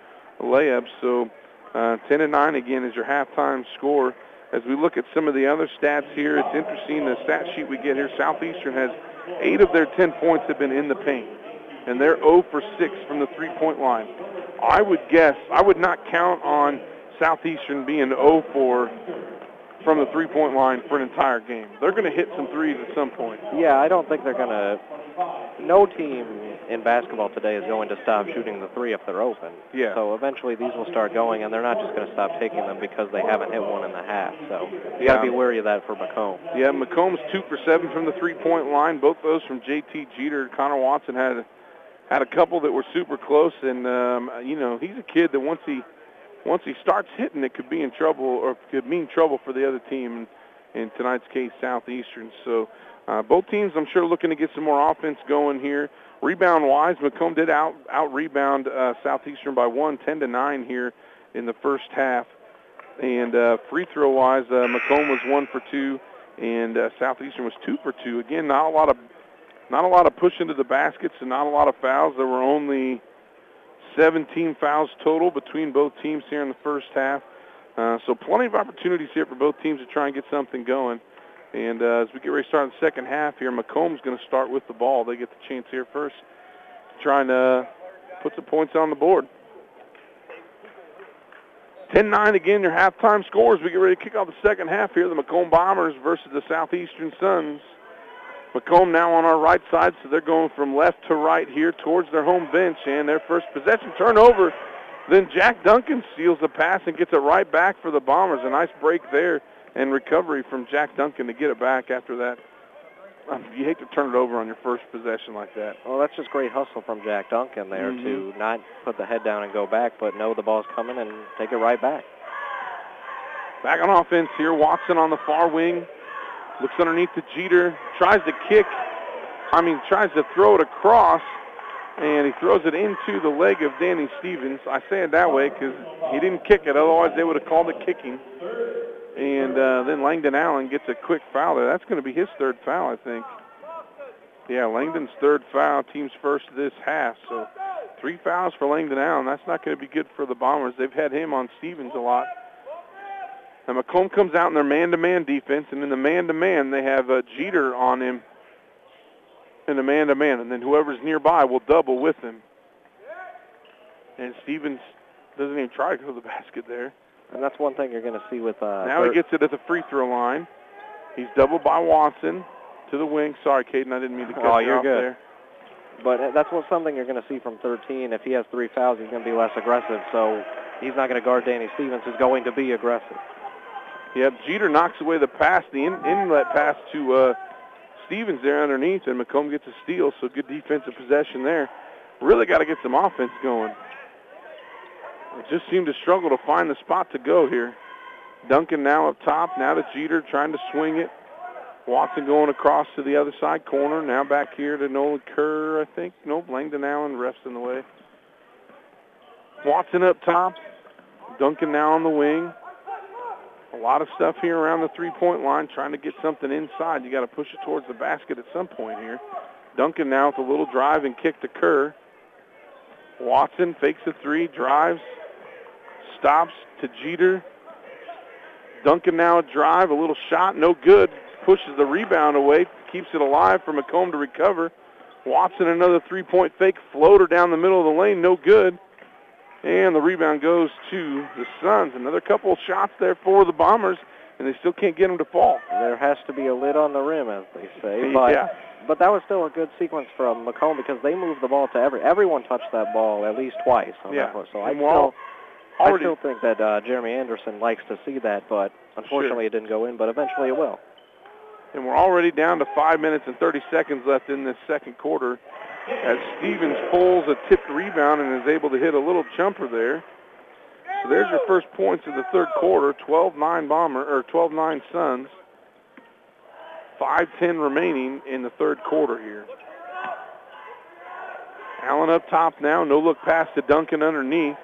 layup. So, uh, 10 and 9 again is your halftime score. As we look at some of the other stats here, it's interesting. The stat sheet we get here, Southeastern has eight of their 10 points have been in the paint, and they're 0 for 6 from the three-point line. I would guess I would not count on Southeastern being 0 for from the three-point line for an entire game. They're going to hit some threes at some point. Yeah, I don't think they're going to. No team in basketball today is going to stop shooting the three if they're open. Yeah. So eventually these will start going, and they're not just going to stop taking them because they haven't hit one in the half. So you got Yeah. to be wary of that for Macomb. Yeah, Macomb's two for seven from the three-point line. Both those from J.T. Jeter. Connor Watson had had a couple that were super close, and um, you know he's a kid that once he once he starts hitting, it could be in trouble or could mean trouble for the other team in, in tonight's case, Southeastern. So uh, both teams, I'm sure, looking to get some more offense going here. Rebound wise, Macomb did out out rebound uh, Southeastern by one, 10 to nine here in the first half. And uh, free throw wise, uh, Macomb was one for two, and uh, Southeastern was two for two. Again, not a lot of not a lot of push into the baskets and not a lot of fouls. There were only 17 fouls total between both teams here in the first half. Uh, so plenty of opportunities here for both teams to try and get something going. And uh, as we get ready to start the second half here, Macomb's going to start with the ball. They get the chance here first, trying to put some points on the board. 10-9 again, your halftime scores. We get ready to kick off the second half here. The Macomb Bombers versus the Southeastern Suns. Macomb now on our right side, so they're going from left to right here towards their home bench, and their first possession turnover. Then Jack Duncan steals the pass and gets it right back for the Bombers. A nice break there and recovery from Jack Duncan to get it back after that. Um, you hate to turn it over on your first possession like that. Well, that's just great hustle from Jack Duncan there Mhm. to not put the head down and go back, but know the ball's coming and take it right back. Back on offense here, Watson on the far wing. Looks underneath the Jeter, tries to kick, I mean, tries to throw it across, and he throws it into the leg of Danny Stevens. I say it that way because he didn't kick it, otherwise they would have called it kicking. And uh, then Langdon Allen gets a quick foul there. That's going to be his third foul, I think. Yeah, Langdon's third foul, team's first this half. So three fouls for Langdon Allen. That's not going to be good for the Bombers. They've had him on Stevens a lot. And Macomb comes out in their man-to-man defense, and in the man-to-man they have uh, Jeter on him in the man-to-man, and then whoever's nearby will double with him. And Stevens doesn't even try to go to the basket there. And that's one thing you're going to see with uh, now he gets it at the free throw line. He's doubled by Watson to the wing. Sorry, Caden, I didn't mean to cut Oh, you you're off good. there. But uh, that's what something you're going to see from 13. If he has three fouls, he's going to be less aggressive. So he's not going to guard Danny Stevens, who's going to be aggressive. Yep, Jeter knocks away the pass, the in, inlet pass to uh, Stevens there underneath, and Macomb gets a steal, so good defensive possession there. Really got to get some offense going. Just seemed to struggle to find the spot to go here. Duncan now up top, now to Jeter trying to swing it. Watson going across to the other side corner, now back here to Nolan Kerr, I think. Nope, Langdon Allen refs in the way. Watson up top, Duncan now on the wing. A lot of stuff here around the three-point line, trying to get something inside. You got to push it towards the basket at some point here. Duncan now with a little drive and kick to Kerr. Watson fakes a three, drives, stops to Jeter. Duncan now a drive, a little shot, no good. Pushes the rebound away, keeps it alive for Macomb to recover. Watson another three-point fake floater down the middle of the lane, no good. And the rebound goes to the Suns. Another couple of shots there for the Bombers, and they still can't get them to fall. There has to be a lid on the rim, as they say. But yeah. but that was still a good sequence from Macomb because they moved the ball to every everyone touched that ball at least twice on Yeah. that. So I And we're all- still I still think that uh, Jeremy Anderson likes to see that, but unfortunately it didn't go in. But eventually it will. And we're already down to five minutes and 30 seconds left in this second quarter as Stevens pulls a tipped rebound and is able to hit a little jumper there. So there's your first points of the third quarter, 12-9 Bomber or 12-9 Suns. 5-10 remaining in the third quarter here. Allen up top now, no look pass to Duncan underneath.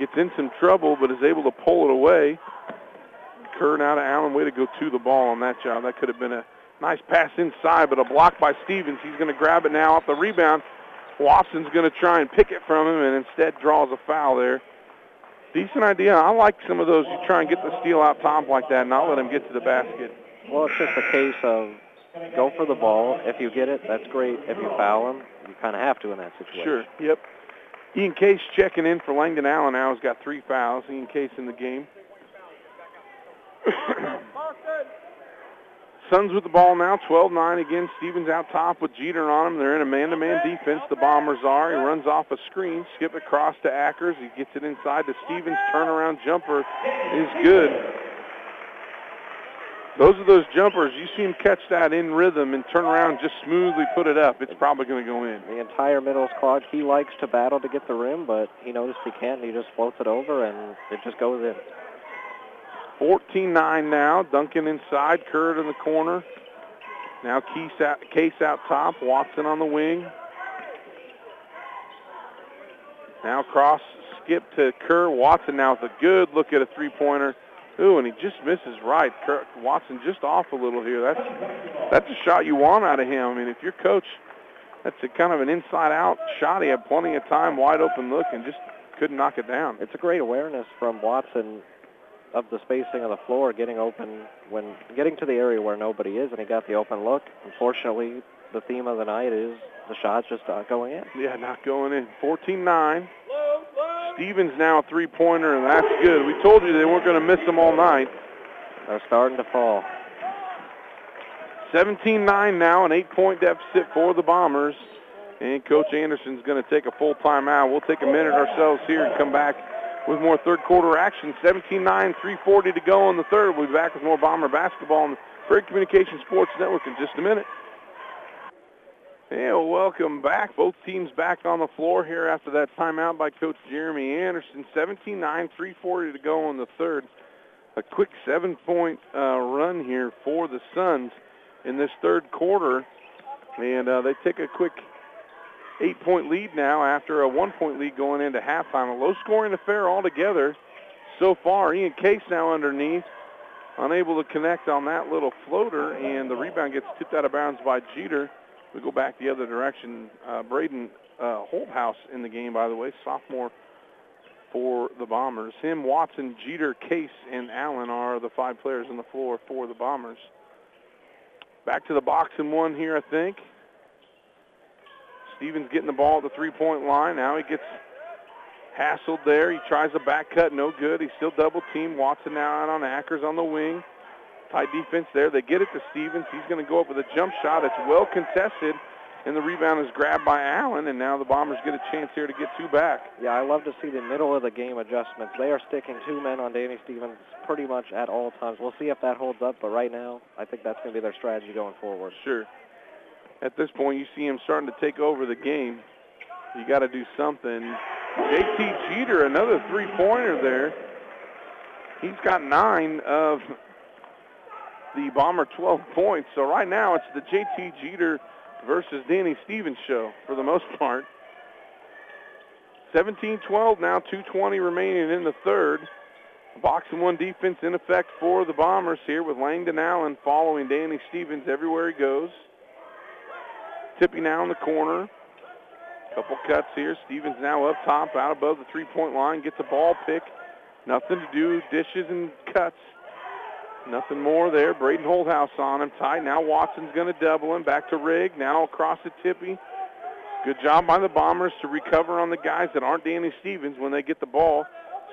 Gets in some trouble but is able to pull it away. Kerr now to Allen. Way to go to the ball on that job. That could have been a nice pass inside, but a block by Stevens. He's going to grab it now off the rebound. Watson's going to try and pick it from him and instead draws a foul there. Decent idea. I like some of those. You try and get the steal out top like that and not let him get to the basket. Well, it's just a case of go for the ball. If you get it, that's great. If you foul him, you kind of have to in that situation. Sure. Yep. Ian Case checking in for Langdon Allen now. He's got three fouls. Ian Case in the game. Suns with the ball now, 12-9 again. Stevens out top with Jeter on him. They're in a man-to-man defense. The Bombers are. He runs off a screen, skip across to Ackers. He gets it inside to Stevens. Turnaround jumper is good. Those are those jumpers. You see him catch that in rhythm and turn around and just smoothly put it up. It's probably going to go in. The entire middle's clogged. He likes to battle to get the rim, but he noticed he can't. He just floats it over, and it just goes in. 14-9 now. Duncan inside. Curd in the corner. Now Case out, Case out top. Watson on the wing. Now cross skip to Kerr. Watson now with a good look at a three-pointer. Ooh, and he just misses right. Kerr, Watson just off a little here. That's that's a shot you want out of him. I mean, if you're coach, that's a kind of an inside-out shot. He had plenty of time, wide open look, and just couldn't knock it down. It's a great awareness from Watson of the spacing of the floor, getting open when getting to the area where nobody is, and he got the open look. Unfortunately, the theme of the night is the shot's just not going in. Yeah, not going in. 14-9. Stevens now a three-pointer, and that's good. We told you they weren't going to miss them all night. They're starting to fall. 17-9 now, an eight-point deficit for the Bombers. And Coach Anderson's going to take a full timeout. We'll take a minute ourselves here and come back with more third quarter action. 17-9, 340 to go in the third. We'll be back with more Bomber basketball on the Prairie Communications Sports Network in just a minute. Yeah, welcome back. Both teams back on the floor here after that timeout by Coach Jeremy Anderson. 17-9, 340 to go in the third. A quick seven-point uh, run here for the Suns in this third quarter. And uh, they take a quick eight-point lead now after a one-point lead going into halftime. A low-scoring affair altogether so far. Ian Case now underneath, unable to connect on that little floater, and the rebound gets tipped out of bounds by Jeter. We go back the other direction. Uh, Braden uh, Holthouse in the game, by the way, sophomore for the Bombers. Him, Watson, Jeter, Case, and Allen are the five players on the floor for the Bombers. Back to the box and one here, I think. Stevens getting the ball at the three-point line. Now he gets hassled there. He tries a back cut, no good. He's still double teamed. Watson now out on Ackers on the wing. Tight defense there. They get it to Stevens. He's going to go up with a jump shot. It's well contested, and the rebound is grabbed by Allen, and now the Bombers get a chance here to get two back. Yeah, I love to see the middle of the game adjustments. They are sticking two men on Danny Stevens pretty much at all times. We'll see if that holds up, but right now, I think that's going to be their strategy going forward. Sure. At this point, you see him starting to take over the game. You got to do something. JT Jeter, another three-pointer there. He's got nine of the Bomber 12 points. So right now it's the JT Jeter versus Danny Stevens show for the most part. 17-12 now, 2.20 remaining in the third. Box and one defense in effect for the Bombers here with Langdon Allen following Danny Stevens everywhere he goes. Tippy now in the corner. Couple cuts here. Stevens now up top, out above the three-point line, gets a ball pick. Nothing to do, dishes and cuts. Nothing more there. Braden Holthouse on him tight. Now Watson's going to double him. Back to Rigg. Now across to Tippy. Good job by the Bombers to recover on the guys that aren't Danny Stevens when they get the ball.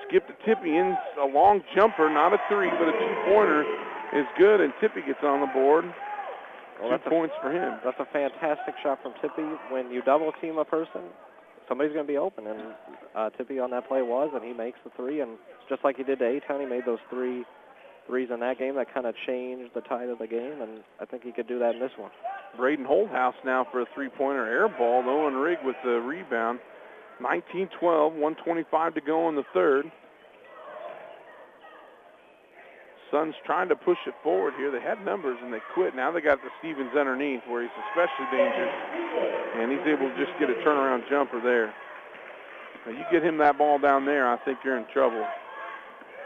Skip to Tippy in a long jumper, not a three, but a two-pointer is good, and Tippy gets on the board. Well, two that's a- points for him. That's a fantastic shot from Tippy. When you double team a person, somebody's going to be open, and uh, Tippy on that play was, and he makes the three. And just like he did to A-Town, he made those three threes in that game. That kind of changed the tide of the game, and I think he could do that in this one. Braden Holthouse now for a three-pointer air ball. Owen Rigg with the rebound. 19-12, 125 to go in the third. Suns trying to push it forward here. They had numbers and they quit. Now they got the Stevens underneath where he's especially dangerous. And he's able to just get a turnaround jumper there. Now you get him that ball down there, I think you're in trouble.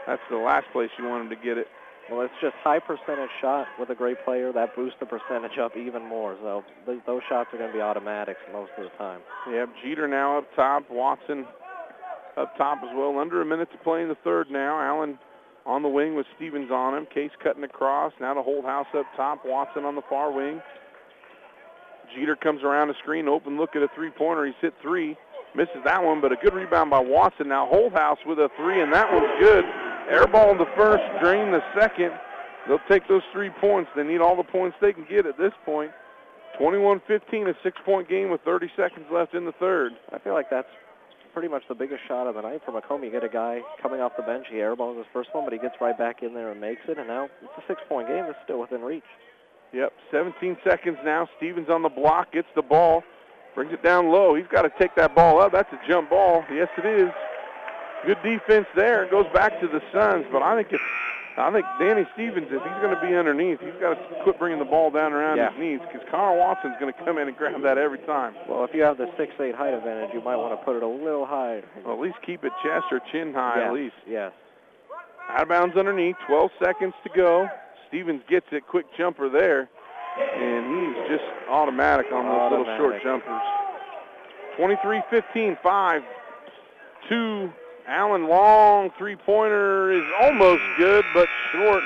That's the last place you want him to get it. Well, it's just high percentage shot with a great player. That boosts the percentage up even more. So th- those shots are going to be automatics most of the time. Yep, Jeter now up top. Watson up top as well. Under a minute to play in the third now. Allen on the wing with Stevens on him. Case cutting across. Now to House up top. Watson on the far wing. Jeter comes around the screen. Open look at a three-pointer. He's hit three. Misses that one, but a good rebound by Watson. Now House with a three, and that one's good. Air ball in the first, drain the second. They'll take those three points. They need all the points they can get at this point. 21-15, a six-point game with 30 seconds left in the third. I feel like that's pretty much the biggest shot of the night for Macomb. You get a guy coming off the bench. He airballs his first one, but he gets right back in there and makes it. And now it's a six-point game. It's still within reach. Yep, 17 seconds now. Stevens on the block, gets the ball, brings it down low. He's got to take that ball up. That's a jump ball. Yes, it is. Good defense there. It goes back to the Suns, but I think if I think Danny Stevens, if he's going to be underneath, he's got to quit bringing the ball down around Yeah. his knees because Connor Watson's going to come in and grab that every time. Well, if you have the six-eight height advantage, you might want to put it a little higher. Well, at least keep it chest or chin high yes, at least. Yes. Out of bounds underneath, 12 seconds to go. Stevens gets it, quick jumper there, and he's just automatic on those little short jumpers. 23-15, 5, 2. Allen long three-pointer is almost good, but short.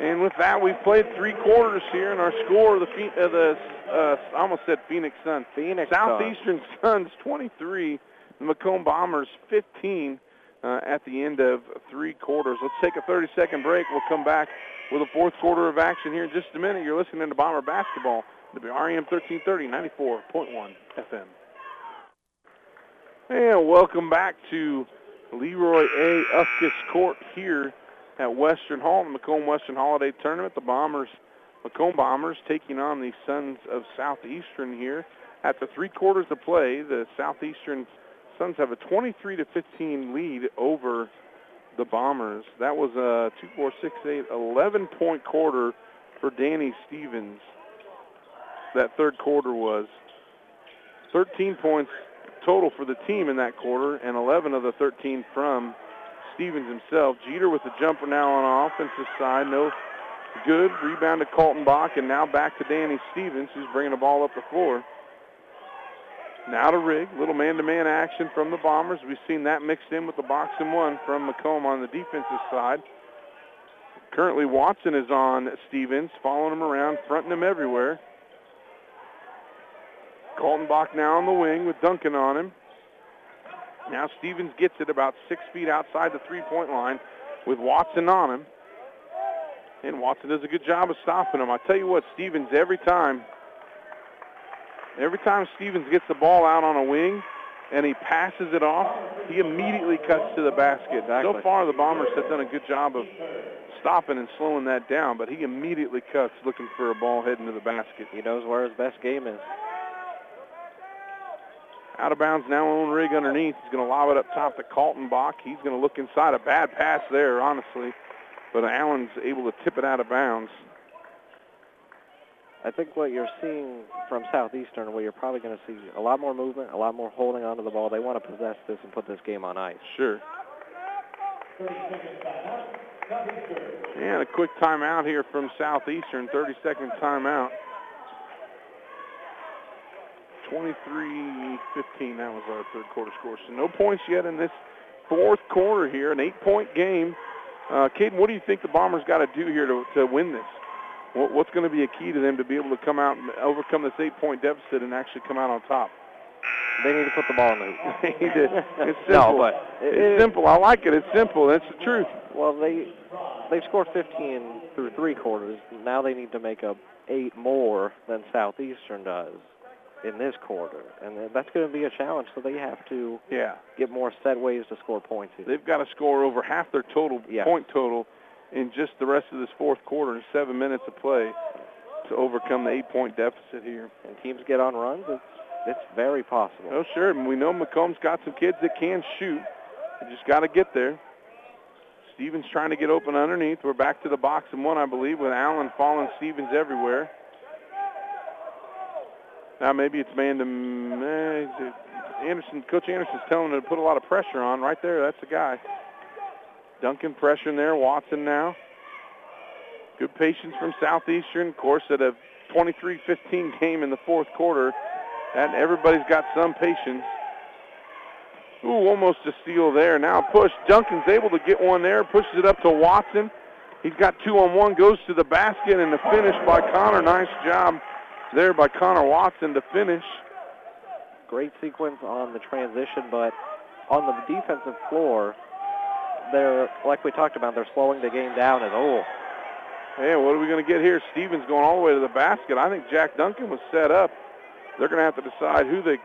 And with that, we've played three quarters here, and our score, of the uh, the uh, I almost said Phoenix Suns. Phoenix. Southeastern Suns 23, the Macomb Bombers 15 uh, at the end of three quarters. Let's take a 30-second break. We'll come back with a fourth quarter of action here in just a minute. You're listening to Bomber Basketball, WREM 1330, 94.1 FM. And welcome back to Leroy A. Ufkus Court here at Western Hall, the Macomb Western Holiday Tournament. The Bombers, Macomb Bombers, taking on the Suns of Southeastern here. After three quarters of play, the Southeastern Suns have a 23 to 15 lead over the Bombers. That was a 2, 4, 6, 8, 11 point quarter for Danny Stevens. That third quarter was 13 points total for the team in that quarter, and 11 of the 13 from Stevens himself. Jeter with the jumper now on offensive side, no good. Rebound to Colton Bach, and now back to Danny Stevens, who's bringing the ball up the floor. Now to Rigg, little man-to-man action from the Bombers. We've seen that mixed in with the box and one from Macomb on the defensive side. Currently, Watson is on Stevens, following him around, fronting him everywhere. Colton Bach now on the wing with Duncan on him. Now Stevens gets it about six feet outside the three-point line with Watson on him. And Watson does a good job of stopping him. I tell you what, Stevens every time, every time Stevens gets the ball out on a wing and he passes it off, he immediately cuts to the basket. So far, the Bombers have done a good job of stopping and slowing that down, but he immediately cuts looking for a ball heading to the basket. He knows where his best game is. Out of bounds now on Rigg underneath. He's going to lob it up top to Colton Bach. He's going to look inside. A bad pass there, honestly. But Allen's able to tip it out of bounds. I think what you're seeing from Southeastern, what you're probably going to see a lot more movement, a lot more holding onto the ball. They want to possess this and put this game on ice. Sure. And a quick timeout here from Southeastern. 30-second timeout. 23-15, that was our third quarter score. So no points yet in this fourth quarter here, an eight-point game. Uh, Caden, what do you think the Bombers got to do here to, to win this? What, what's going to be a key to them to be able to come out and overcome this eight-point deficit and actually come out on top? They need to put the ball in the hoop. They need to- it's simple. No, but it- It's it- simple. I like it. It's simple. That's the truth. Well, they they've scored 15 through three quarters. Now they need to make up eight more than Southeastern does in this quarter, and that's going to be a challenge. So they have to Yeah. get more set ways to score points. Here. They've got to score over half their total Yes. point total in just the rest of this fourth quarter in seven minutes of play to overcome the eight-point deficit here. And teams get on runs. It's it's very possible. Oh, sure. And we know Macomb's got some kids that can shoot. They just got to get there. Stevens trying to get open underneath. We're back to the box and one, I believe, with Allen following Stevens everywhere. Now maybe it's man to man. Anderson. Coach Anderson's telling him to put a lot of pressure on. Right there, that's the guy. Duncan pressuring there. Watson now. Good patience from Southeastern. Of course, at a 23-15 game in the fourth quarter, and everybody's got some patience. Ooh, almost a steal there. Now push. Duncan's able to get one there. Pushes it up to Watson. He's got two on one. Goes to the basket and the finish by Connor. Nice job there by Connor Watson to finish. Great sequence on the transition, but on the defensive floor, they're like we talked about. They're slowing the game down as a whole. Hey, what are we going to get here? Stevens going all the way to the basket. I think Jack Duncan was set up. They're going to have to decide who they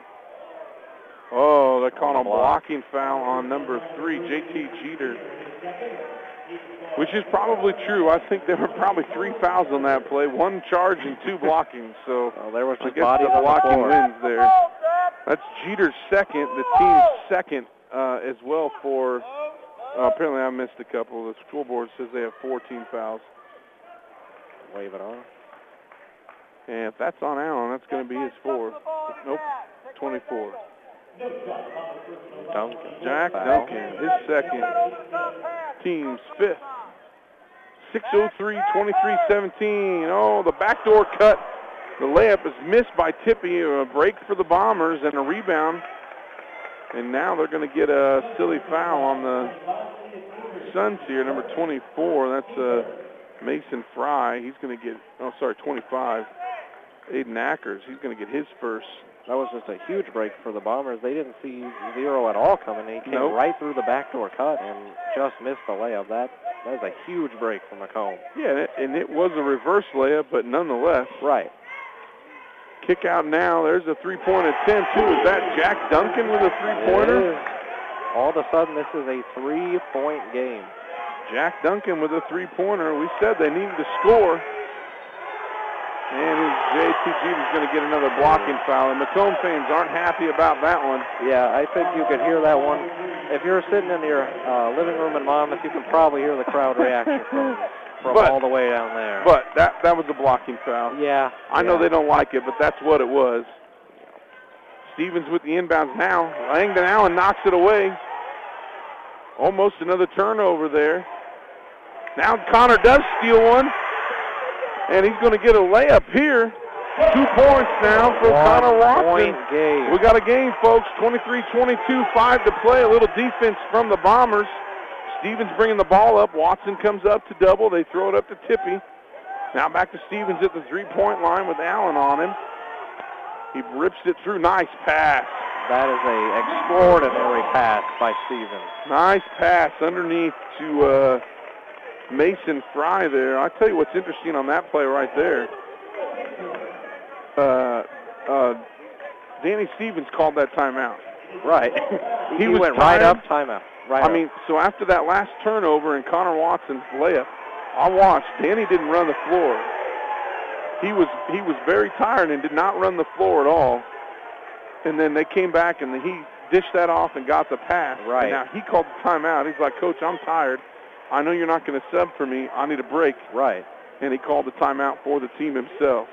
Oh, they're calling a block. blocking foul on number three, JT Jeter. Which is probably true. I think there were probably three fouls on that play, one charge and two blocking. So Well, there was I just guess bodies the on the blocking floor. wins there. That's Jeter's second, the team's second uh, as well for. Uh, apparently, I missed a couple. The school board says they have 14 fouls. Wave it on. And if that's on Allen, that's going to be his fourth. Nope, 24. Duncan. Jack Duncan, his second. Team's fifth. 603, 23-17. Oh, the backdoor cut. The layup is missed by Tippy. A break for the Bombers and a rebound. And now they're going to get a silly foul on the Suns here, number 24. That's uh, Mason Fry. He's going to get, oh, sorry, 25. Aiden Ackers. He's going to get his first. That was just a huge break for the Bombers. They didn't see zero at all coming. He came Nope. right through the backdoor cut and just missed the layup. That that is a huge break for Macomb. Yeah, and it, and it was a reverse layup, but nonetheless. Right. Kick out now. There's a three-point attempt, too. Is that Jack Duncan with a three-pointer? All of a sudden, this is a three-point game. Jack Duncan with a three-pointer. We said they needed to score. And JTG is going to get another blocking foul. And Macomb fans aren't happy about that one. Yeah, I think you could hear that one. If you're sitting in your uh, living room in Monmouth, you can probably hear the crowd reaction from, from But- all the way down there. But that, that was a blocking foul. yeah, I know they don't like it, but that's what it was. Stevens with the inbounds now. Langdon Allen knocks it away. Almost another turnover there. Now Connor does steal one. And he's going to get a layup here. Two points now for Connor Watson. We got a game, folks. 23-22, five to play. A little defense from the Bombers. Stevens bringing the ball up. Watson comes up to double. They throw it up to Tippy. Now back to Stevens at the three-point line with Allen on him. He rips it through. Nice pass. That is a extraordinary pass by Stevens. Nice pass underneath to uh, Mason Fry there. I tell you what's interesting on that play right there. Uh, uh, Danny Stevens called that timeout. Right. He he went right up, timeout. Right I up. mean, so after that last turnover and Connor Watson's layup, I watched. Danny didn't run the floor. He was he was very tired and did not run the floor at all. And then they came back and he dished that off and got the pass. Right. And now he called the timeout. He's like, Coach, I'm tired. I know you're not going to sub for me. I need a break. right. And he called the timeout for the team himself.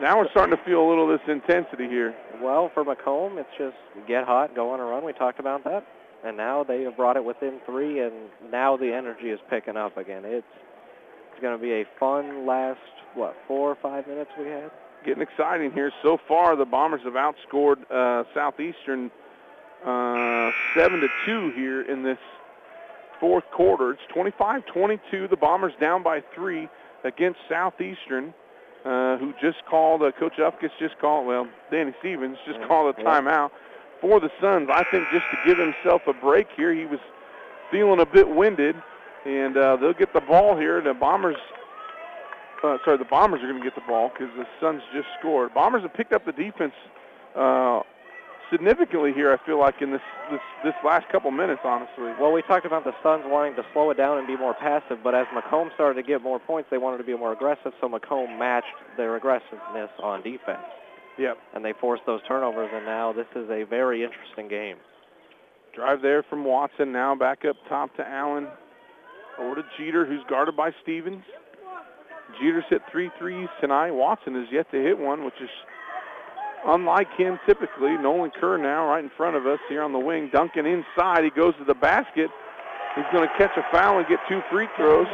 Now we're starting to feel a little of this intensity here. Well, for Macomb, it's just get hot, go on a run. We talked about that. And now they have brought it within three, and now the energy is picking up again. It's it's going to be a fun last, what, four or five minutes we had? getting exciting here. So far, the Bombers have outscored uh, Southeastern uh, seven to two here in this fourth quarter. It's 25-22. The Bombers down by three against Southeastern, uh, who just called. Uh, Coach Upkis just called. Well, Danny Stevens just Yeah. called a timeout for the Suns. I think just to give himself a break here. He was feeling a bit winded, and uh, they'll get the ball here. The Bombers uh, sorry, the Bombers are going to get the ball because the Suns just scored. Bombers have picked up the defense uh, significantly here. I feel like in this this this last couple minutes, honestly. Well, we talked about the Suns wanting to slow it down and be more passive, but as Macomb started to get more points, they wanted to be more aggressive, so Macomb matched their aggressiveness on defense. Yep. And they forced those turnovers, and now this is a very interesting game. Drive there from Watson. Now back up top to Allen. Over to Jeter, who's guarded by Stevens. Jeter's hit three threes tonight. Watson has yet to hit one, which is unlike him typically. Nolan Kerr now right in front of us here on the wing. Duncan inside. He goes to the basket. He's going to catch a foul and get two free throws.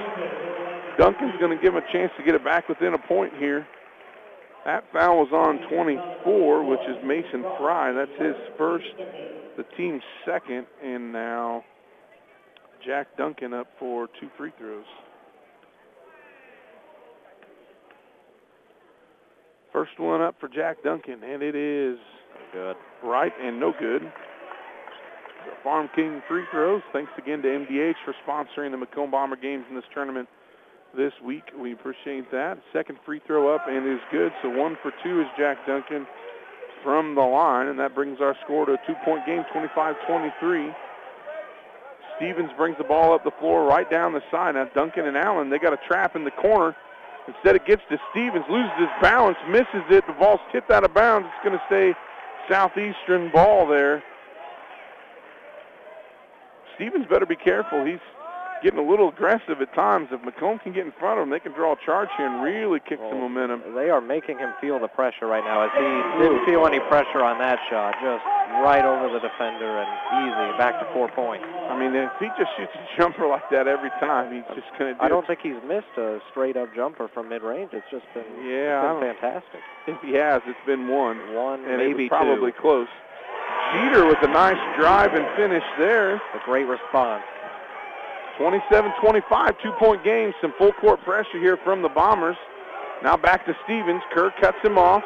Duncan's going to give him a chance to get it back within a point here. That foul was on 24, which is Mason Fry. That's his first, the team's second, and now Jack Duncan up for two free throws. First one up for Jack Duncan, and it is Good. right and no good. Farm King free throws. Thanks again to MDH for sponsoring the Macomb Bomber games in this tournament this week. We appreciate that. Second free throw up and is good. So one for two is Jack Duncan. from the line, and that brings our score to a two-point game, 25-23. Stevens brings the ball up the floor right down the side. Now Duncan and Allen, they got a trap in the corner. Instead it gets to Stevens, loses his balance, misses it. The ball's tipped out of bounds. It's going to stay Southeastern ball there. Stevens better be careful. He's getting a little aggressive at times. If Macomb can get in front of him, they can draw a charge here and really kick Well, some momentum. They are making him feel the pressure right now as he didn't feel any pressure on that shot. Just right over the defender and easy, back to four points. I mean, if he just shoots a jumper like that every time, he's just going to do it. I don't think he's missed a straight-up jumper from mid-range. It's just been, Yeah, been fantastic. If he has, it's been one. One, and maybe probably two. close. Jeter with a nice drive and finish there. A great response. 27-25, two-point game. Some full court pressure here from the Bombers. Now back to Stevens. Kerr cuts him off.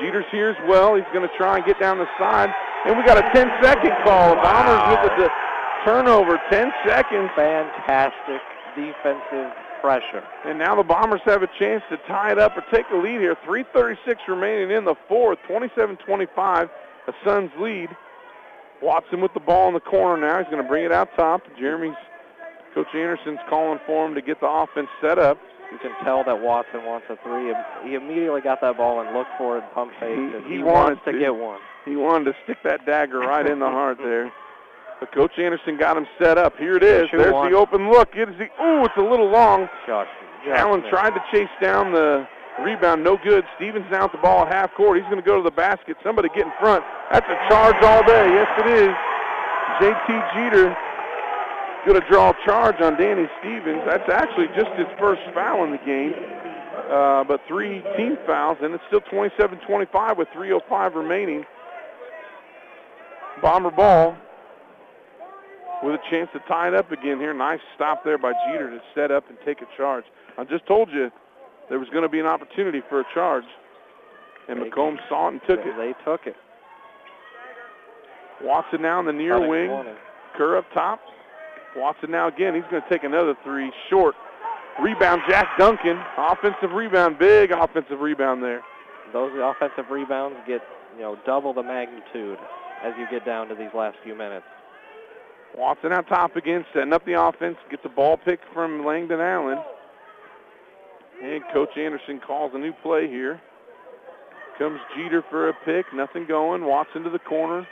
Jeter's here as well. He's going to try and get down the side. And we got a 10-second call. Bombers with the turnover. 10 seconds. Fantastic defensive pressure. And now the Bombers have a chance to tie it up or take a lead here. 3.36 remaining in the fourth. 27-25, a Suns lead. Watson with the ball in the corner now. He's going to bring it out top. Jeremy's, Coach Anderson's calling for him to get the offense set up. You can tell that Watson wants a three. He immediately got that ball and looked for it, pump faked, He- he he, wanted wants to to. get one. He wanted to stick that dagger right in the heart there. But Coach Anderson got him set up. Here it is. There's one. the open look. It is the, ooh, it's a little long. Just, just Allen missed. tried to chase down the rebound, no good. Stevens now at the ball at half court. He's going to go to the basket. Somebody get in front. That's a charge all day. Yes, it is. JT Jeter going to draw a charge on Danny Stevens. That's actually just his first foul in the game. Uh, but three team fouls, and it's still 27-25 with 3.05 remaining. Bomber ball with a chance to tie it up again here. Nice stop there by Jeter to set up and take a charge. I just told you there was going to be an opportunity for a charge. And They- Macomb saw it and took it. They took it. Watson now in the near wing. Kerr up top. Watson now again. He's going to take another three. Short. Rebound, Jack Duncan. Offensive rebound. Big offensive rebound there. Those offensive rebounds get, you know, double the magnitude as you get down to these last few minutes. Watson out top again, setting up the offense. Gets a ball pick from Langdon Allen. And Coach Anderson calls a new play here. Comes Jeter for a pick. Nothing going. Watson to the corner.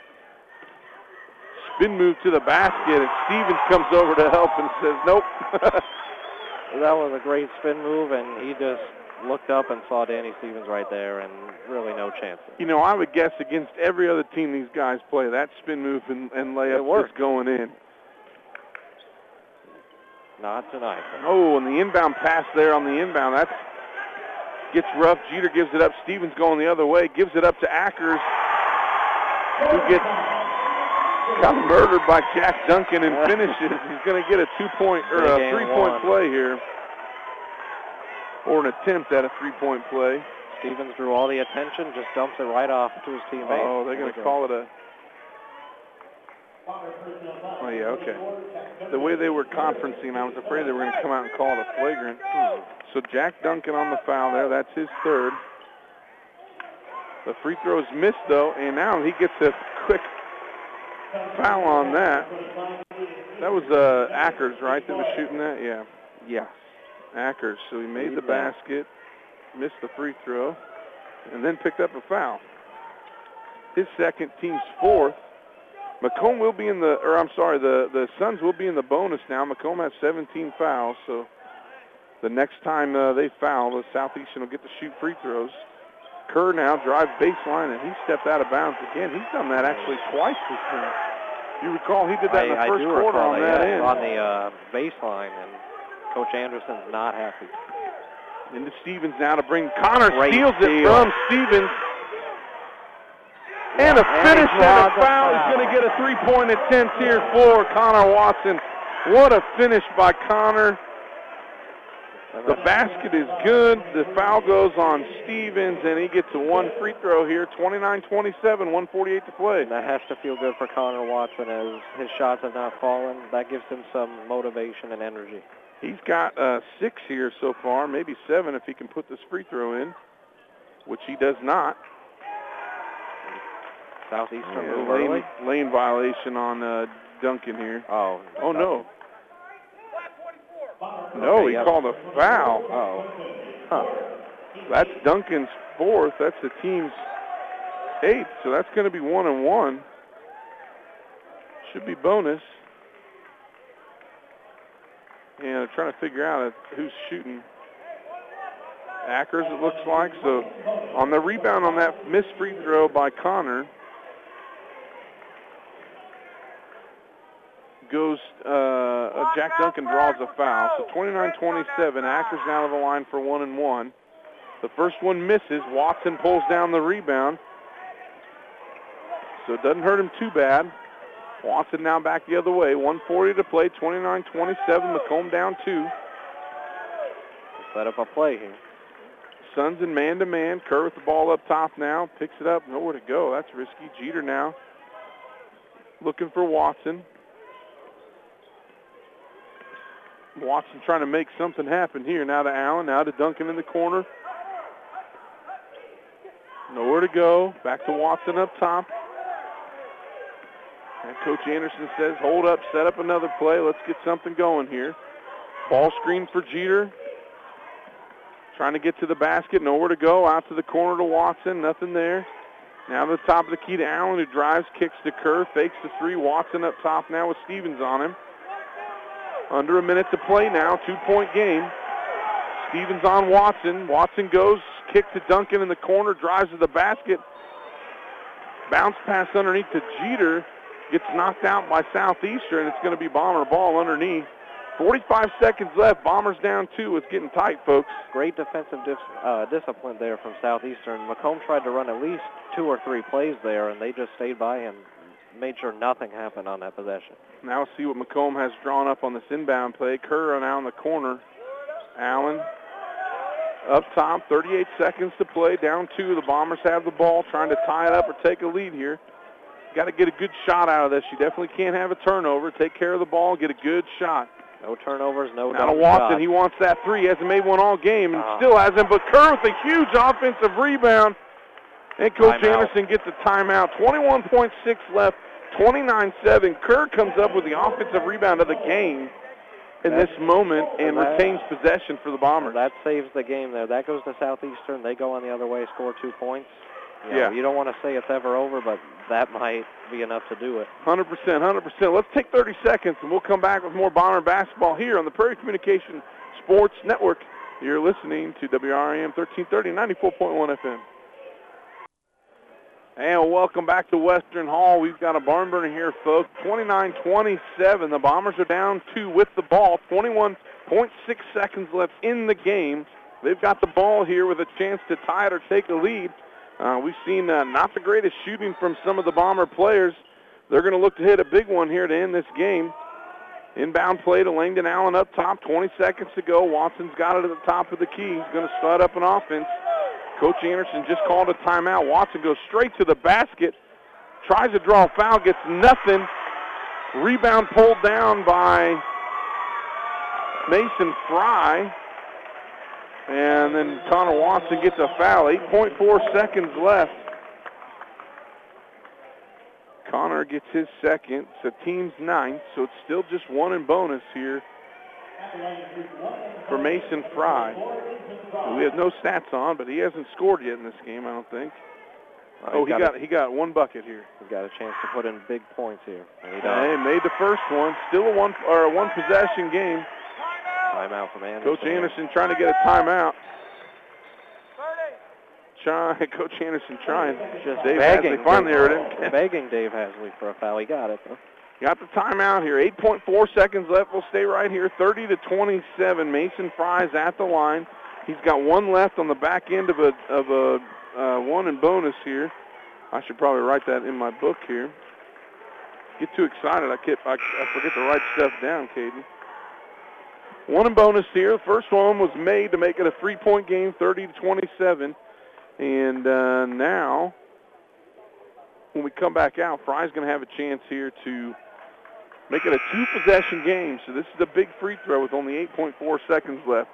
Spin move to the basket, and Stevens comes over to help and says, nope. That was a great spin move, and he just looked up and saw Danny Stevens right there, and really no chance. you know, I would guess against every other team these guys play, that spin move and, and layup is going in. Not tonight. Oh, and the inbound pass there on the inbound. That's gets rough. Jeter gives it up. Stevens going the other way. Gives it up to Ackers, who gets got murdered by Jack Duncan and finishes. He's going to get a two-point or a three-point play here, or an attempt at a three-point play. Stevens drew all the attention, just dumps it right off to his teammate. Oh, they're going to call it a. Oh yeah, okay. The way they were conferencing, I was afraid they were going to come out and call it a flagrant. So Jack Duncan on the foul there. That's his third. The free throw's missed though, and now he gets a foul on that. That was uh, Ackers, right, that was shooting that? Yeah. Yeah. Ackers. So he made the basket, missed the free throw, and then picked up a foul. His second, team's fourth. Macomb will be in the, or I'm sorry, the, the Suns will be in the bonus now. Macomb has 17 fouls, so the next time uh, they foul, the Southeastern will get to shoot free throws. Kerr now drives baseline, and he stepped out of bounds again. He's done that actually twice this game. You recall he did that I, in the I first quarter on that, that end. on the uh, baseline, and Coach Anderson's not happy. Into Stevens now to bring Connor Great steals it from Stevens. And a finish and draws a a foul. He's going to get a three-point attempt here for Connor Watson. What a finish by Connor. The basket is good. The foul goes on Stevens, and he gets a one free throw here. 29-27, 148 to play. That has to feel good for Connor Watson as his shots have not fallen. That gives him some motivation and energy. He's got uh, six here so far, maybe seven if he can put this free throw in, which he does not. Southeastern Yeah, lane, lane violation on uh, Duncan here. Oh. Oh, no. No, he called a foul. Oh. Huh. That's Duncan's fourth. That's the team's eighth. So that's going to be one and one. Should be bonus. And they're trying to figure out who's shooting. Ackers, it looks like. So on the rebound on that missed free throw by Connor goes, uh, uh, Jack Duncan draws a foul. So 29-27. Ackers now to the line for one and one. The first one misses. Watson pulls down the rebound. So it doesn't hurt him too bad. Watson now back the other way. 140 to play. 29-27. Macomb down two. Set up a play here. Suns in man-to-man. Kerr with the ball up top now. Picks it up. Nowhere to go. That's risky. Jeter now looking for Watson. Watson trying to make something happen here. Now to Allen. Now to Duncan in the corner. Nowhere to go. Back to Watson up top. And Coach Anderson says, hold up, set up another play. Let's get something going here. Ball screen for Jeter. Trying to get to the basket. Nowhere to go. Out to the corner to Watson. Nothing there. Now to the top of the key to Allen who drives, kicks to Kerr, fakes the three. Watson up top now with Stevens on him. Under a minute to play now. Two-point game. Stevens on Watson. Watson goes, kick to Duncan in the corner, drives to the basket. Bounce pass underneath to Jeter. Gets knocked out by Southeastern. It's going to be Bomber ball underneath. 45 seconds left. Bombers down two. It's getting tight, folks. Great defensive dis- uh, discipline there from Southeastern. Macomb tried to run at least two or three plays there, and they just stayed by and made sure nothing happened on that possession. Now we'll see what Macomb has drawn up on this inbound play. Kerr now in the corner. Allen up top, 38 seconds to play, down two. The Bombers have the ball, trying to tie it up or take a lead here. Got to get a good shot out of this. You definitely can't have a turnover. Take care of the ball, get a good shot. No turnovers, no Now to Watson, shot. he wants that three. He hasn't made one all game and Ah. still hasn't. But Kerr with a huge offensive rebound. And Coach Timeout. Anderson gets a timeout. 21.6 left, 29-7. Kerr comes up with the offensive rebound of the game in That's- this moment and that- retains possession for the Bombers. That saves the game there. That goes to Southeastern. They go on the other way, score two points. You Yeah. you don't want to say it's ever over, but that might be enough to do it. 100%, 100%. Let's take 30 seconds and we'll come back with more Bomber basketball here on the Prairie Communication Sports Network. You're listening to WRAM 1330, 94.1 FM. And welcome back to Western Hall. We've got a barn burner here, folks. 29-27. The Bombers are down two with the ball. 21.6 seconds left in the game. They've got the ball here with a chance to tie it or take a lead. Uh, we've seen uh, not the greatest shooting from some of the Bomber players. They're going to look to hit a big one here to end this game. Inbound play to Langdon Allen up top. 20 seconds to go. Watson's got it at the top of the key. He's going to start up an offense. Coach Anderson just called a timeout. Watson goes straight to the basket. Tries to draw a foul. Gets nothing. Rebound pulled down by Mason Fry. And then Connor Watson gets a foul. 8.4 seconds left. Connor gets his second. It's the team's ninth, so it's still just one in bonus here for Mason Fry. We have no stats on, but he hasn't scored yet in this game, I don't think. Oh, he got he got one bucket here. he's got a chance to put in big points here. And he does. made the first one. Still a one or a one possession game. Timeout from Anderson. Coach Anderson trying to get a timeout. Try, Coach Anderson trying. Just Dave begging. Hadley finally Dave- heard him. begging Dave Hasley for a foul. He got it, though. Got the timeout here. 8.4 seconds left. We'll stay right here. 30 to 27. Mason Fry's at the line. He's got one left on the back end of a of a uh, one in bonus here. I should probably write that in my book here. Get too excited. I, keep, I, I forget to write stuff down, Caden. One in bonus here. First one was made to make it a three-point game, 30 to 27. And uh, now, when we come back out, Fry's going to have a chance here to make it a two-possession game. So this is a big free throw with only 8.4 seconds left.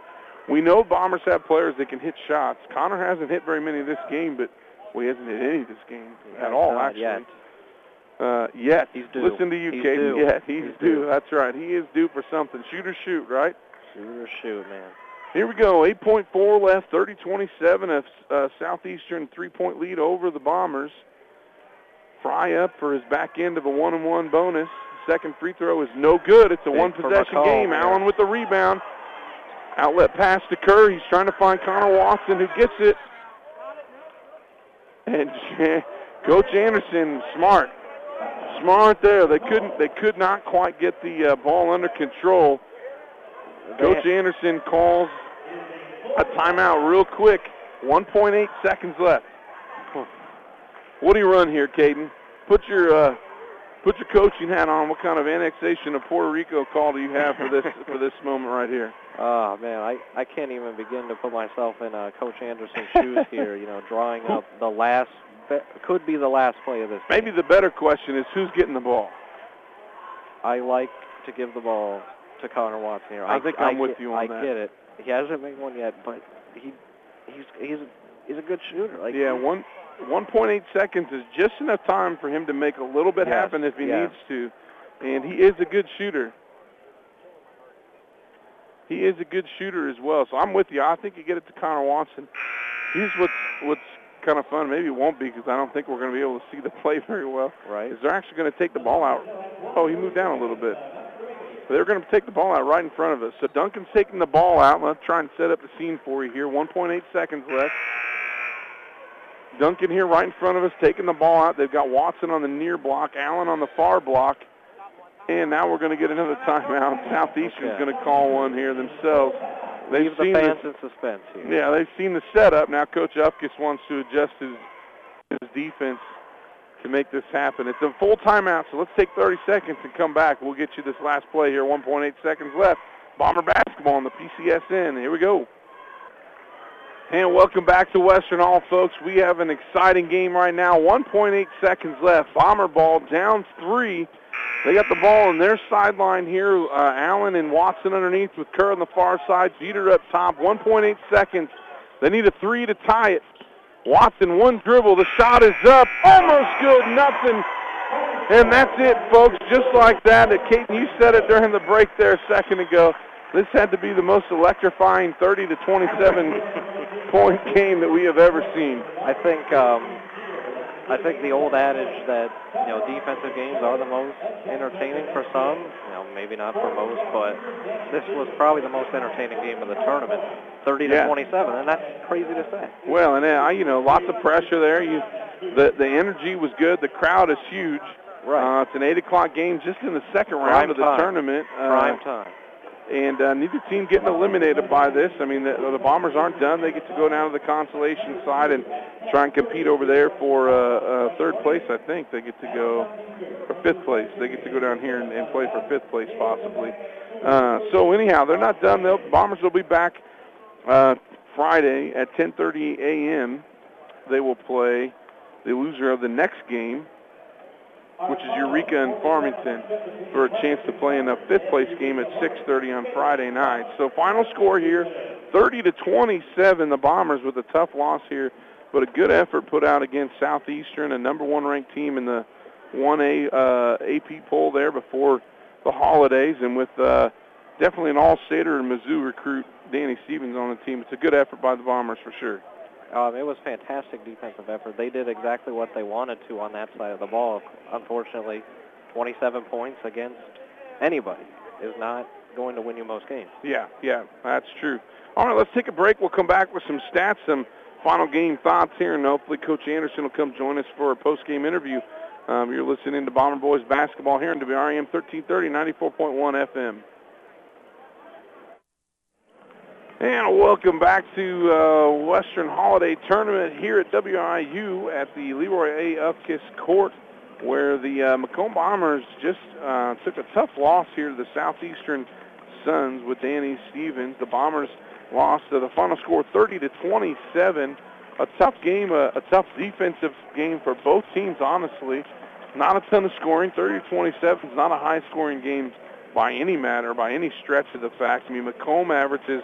We know Bombers have players that can hit shots. Connor hasn't hit very many this game, but Well, he hasn't hit any this game He at all, actually. yet. Uh, yet. He's due. Listen to you, He's Caden. due. Yeah, he's, He's due. due. That's right. He is due for something. Shoot or shoot, right? Shoot or shoot, man. Here we go. 8.4 left. 30-27. A uh, Southeastern three-point lead over the Bombers. Fry up for his back end of a one-and-one bonus. Second free throw is no good. It's a Big one-possession game. yeah. Allen with the rebound. Outlet pass to Kerr. He's trying to find Connor Watson, who gets it. And Coach Anderson, smart, smart there. They couldn't. They could not quite get the uh, ball under control. Coach Anderson calls a timeout real quick. 1.8 seconds left. What do you run here, Caden? Put your uh, put your coaching hat on. What kind of annexation of Puerto Rico call do you have for this for this moment right here? Oh man, I, I can't even begin to put myself in uh, Coach Anderson's shoes here. You know, drawing up the last could be the last play of this. Maybe game. the better question is who's getting the ball. I like to give the ball to Connor Watson here. I think I'm get- with you on I that. I get it. He hasn't made one yet, but he he's he's he's a good shooter. Like Yeah, one 1.8 seconds is just enough time for him to make a little bit Yes, happen if he yes. needs to, and he is a good shooter. He is a good shooter as well. So I'm with you. I think you get it to Connor Watson. Here's what's what's kind of fun. Maybe it won't be because I don't think we're going to be able to see the play very well. right. Is they're actually going to take the ball out. Oh, he moved down a little bit. But they're going to take the ball out right in front of us. So Duncan's taking the ball out. Let's try and set up the scene for you here. 1.8 seconds left. Duncan here right in front of us taking the ball out. They've got Watson on the near block, Allen on the far block. And now we're going to get another timeout. Southeastern's Okay. going to call one here themselves. They've Leave the fans this, in suspense here. yeah, they've seen the setup. Now Coach Upkis wants to adjust his, his defense to make this happen. It's a full timeout, so let's take 30 seconds and come back. We'll get you this last play here. 1.8 seconds left. Bomber basketball on the PCSN. Here we go. And welcome back to Western Hall, folks. We have an exciting game right now. 1.8 seconds left. Bomber ball down three. They got the ball on their sideline here. Uh, Allen and Watson underneath with Kerr on the far side. Jeter up top. 1.8 seconds. They need a three to tie it. Watson, one dribble. The shot is up. Almost good. Nothing. And that's it, folks. Just like that. Caden, you said it during the break there a second ago. This had to be the most electrifying 30 to 27 point game that we have ever seen. I think um, I think the old adage that you know defensive games are the most entertaining for some, you know maybe not for most, but this was probably the most entertaining game of the tournament, 30 to Yeah. 27, and that's crazy to say. Well, and uh, you know, lots of pressure there. You, the the energy was good. The crowd is huge. Right. Uh, it's an eight o'clock game, just in the second round Prime of the time. tournament. Uh, Prime time. And uh, neither team getting eliminated by this. I mean, the, the Bombers aren't done. They get to go down to the consolation side and try and compete over there for uh, uh, third place. I think they get to go or fifth place. They get to go down here and, and play for fifth place possibly. Uh, so anyhow, they're not done. They'll, Bombers will be back uh, Friday at 10:30 a.m. They will play the loser of the next game which is Eureka and Farmington, for a chance to play in a fifth place game at 6:30 on Friday night. So final score here, 30 to 27. The Bombers with a tough loss here, but a good effort put out against Southeastern, a number one ranked team in the 1A uh, AP poll there before the holidays, and with uh, definitely an all-stater and Mizzou recruit Danny Stevens on the team. It's a good effort by the Bombers for sure. Um, it was fantastic defensive effort. They did exactly what they wanted to on that side of the ball. Unfortunately, 27 points against anybody is not going to win you most games. Yeah, yeah, that's true. All right, let's take a break. We'll come back with some stats, some final game thoughts here, and hopefully Coach Anderson will come join us for a post-game interview. Um, you're listening to Bomber Boys basketball here on WRAM 1330, 94.1 FM. And welcome back to uh, Western Holiday Tournament here at WIU at the Leroy A. Upkiss Court, where the uh, Macomb Bombers just uh, took a tough loss here to the Southeastern Suns with Danny Stevens. The Bombers lost to the final score 30 to 27. A tough game, a, a tough defensive game for both teams, honestly. Not a ton of scoring. 30 to 27 is not a high-scoring game by any matter, by any stretch of the fact. I mean, Macomb averages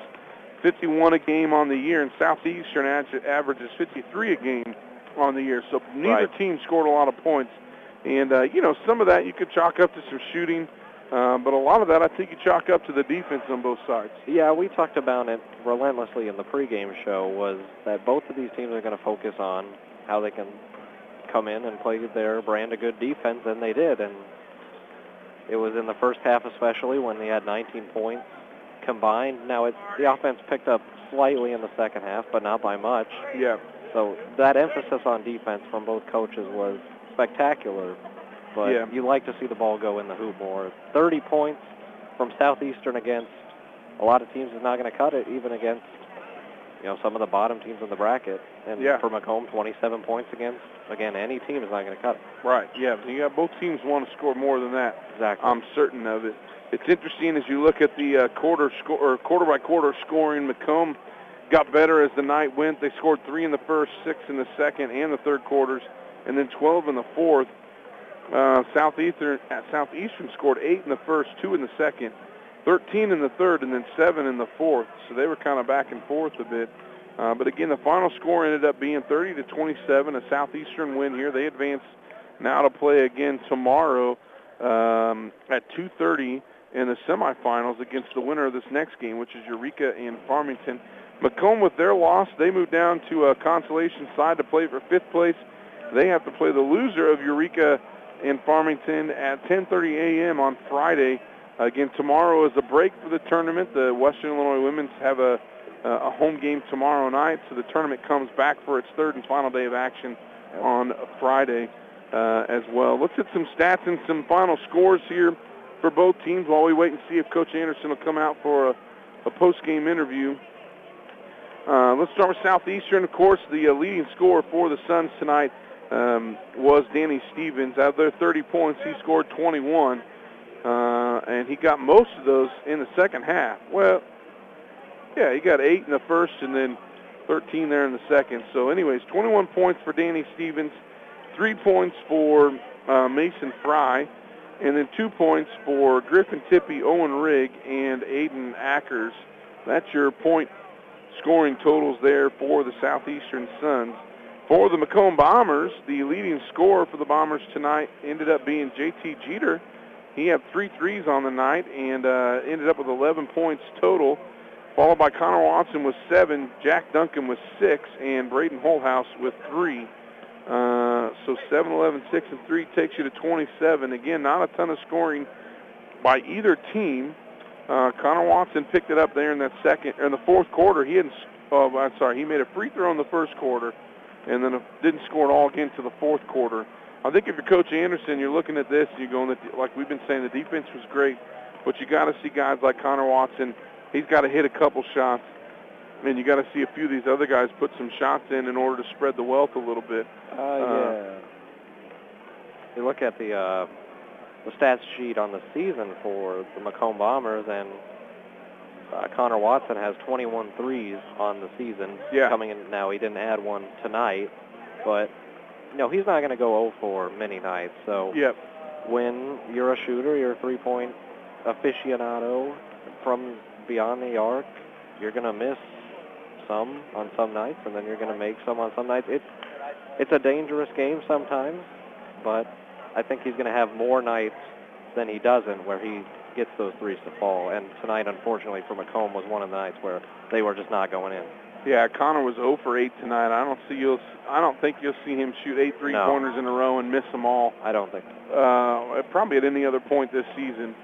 51 a game on the year, and Southeastern averages 53 a game on the year. So neither Right. team scored a lot of points. And, uh, you know, some of that you could chalk up to some shooting, uh, but a lot of that I think you chalk up to the defense on both sides. Yeah, we talked about it relentlessly in the pregame show. Was that both of these teams are going to focus on how they can come in and play their brand of good defense, and they did. And it was in the first half, especially when they had 19 points combined. Now it, the offense picked up slightly in the second half, but not by much. Yeah. So that emphasis on defense from both coaches was spectacular. But Yeah. you like to see the ball go in the hoop more. 30 points from Southeastern against a lot of teams is not going to cut it, even against you know some of the bottom teams in the bracket. And Yeah. for Macomb, 27 points against again any team is not going to cut it. Right. Yeah. You got both teams want to score more than that. Exactly. I'm certain of it. It's interesting as you look at the uh, quarter score quarter by quarter scoring. Macomb got better as the night went. They scored three in the first, six in the second and the third quarters, and then 12 in the fourth. Uh, Southeastern uh, Southeastern scored eight in the first, two in the second, 13 in the third, and then seven in the fourth. So they were kind of back and forth a bit. Uh, but again, the final score ended up being 30 to 27, a Southeastern win here. They advance now to play again tomorrow um, at 2:30 in the semifinals against the winner of this next game, which is Eureka and Farmington. Macomb, with their loss, they move down to a consolation side to play for fifth place. They have to play the loser of Eureka and Farmington at 10:30 a.m. on Friday. Again, tomorrow is a break for the tournament. The Western Illinois women's have a a home game tomorrow night, so the tournament comes back for its third and final day of action on Friday uh, as well. Let's hit some stats and some final scores here for both teams while we wait and see if Coach Anderson will come out for a, a post-game interview. Uh, let's start with Southeastern. Of course, the uh, leading scorer for the Suns tonight um, was Danny Stevens. Out of their 30 points, he scored 21, uh, and he got most of those in the second half. Well, yeah, he got eight in the first and then 13 there in the second. So, anyways, 21 points for Danny Stevens, three points for uh, Mason Fry, and then two points for Griffin Tippy, Owen Rigg, and Aiden Ackers. That's your point scoring totals there for the Southeastern Suns. For the Macomb Bombers, the leading scorer for the Bombers tonight ended up being J.T. Jeter. He had three threes on the night and uh, ended up with 11 points total, followed by Connor Watson with seven, Jack Duncan with six, and Braden Holthouse with three. Uh, so 7, 11, 6, and 3 takes you to 27. Again, not a ton of scoring by either team. Uh, Connor Watson picked it up there in that second, in the fourth quarter. He hadn't, oh, I'm sorry, he made a free throw in the first quarter, and then didn't score at all again to the fourth quarter. I think if you're Coach Anderson, you're looking at this, you're going, like we've been saying, the defense was great, but you got to see guys like Connor Watson. He's got to hit a couple shots, and you got to see a few of these other guys put some shots in in order to spread the wealth a little bit. Uh, yeah. You look at the uh, the stats sheet on the season for the Macomb Bombers, and uh, Connor Watson has 21 threes on the season. Yeah. Coming in now, he didn't add one tonight, but you know he's not going to go 0 for many nights. So Yep. when you're a shooter, you're a three-point aficionado from beyond the arc, you're going to miss some on some nights, and then you're going to make some on some nights. It's it's a dangerous game sometimes, but I think he's going to have more nights than he doesn't where he gets those threes to fall. And tonight, unfortunately, for Macomb was one of the nights where they were just not going in. Yeah, Connor was 0 for 8 tonight. I don't see you'll. I don't think you'll see him shoot eight three-pointers in a row and miss them all. I don't think. Uh, probably at any other point this season.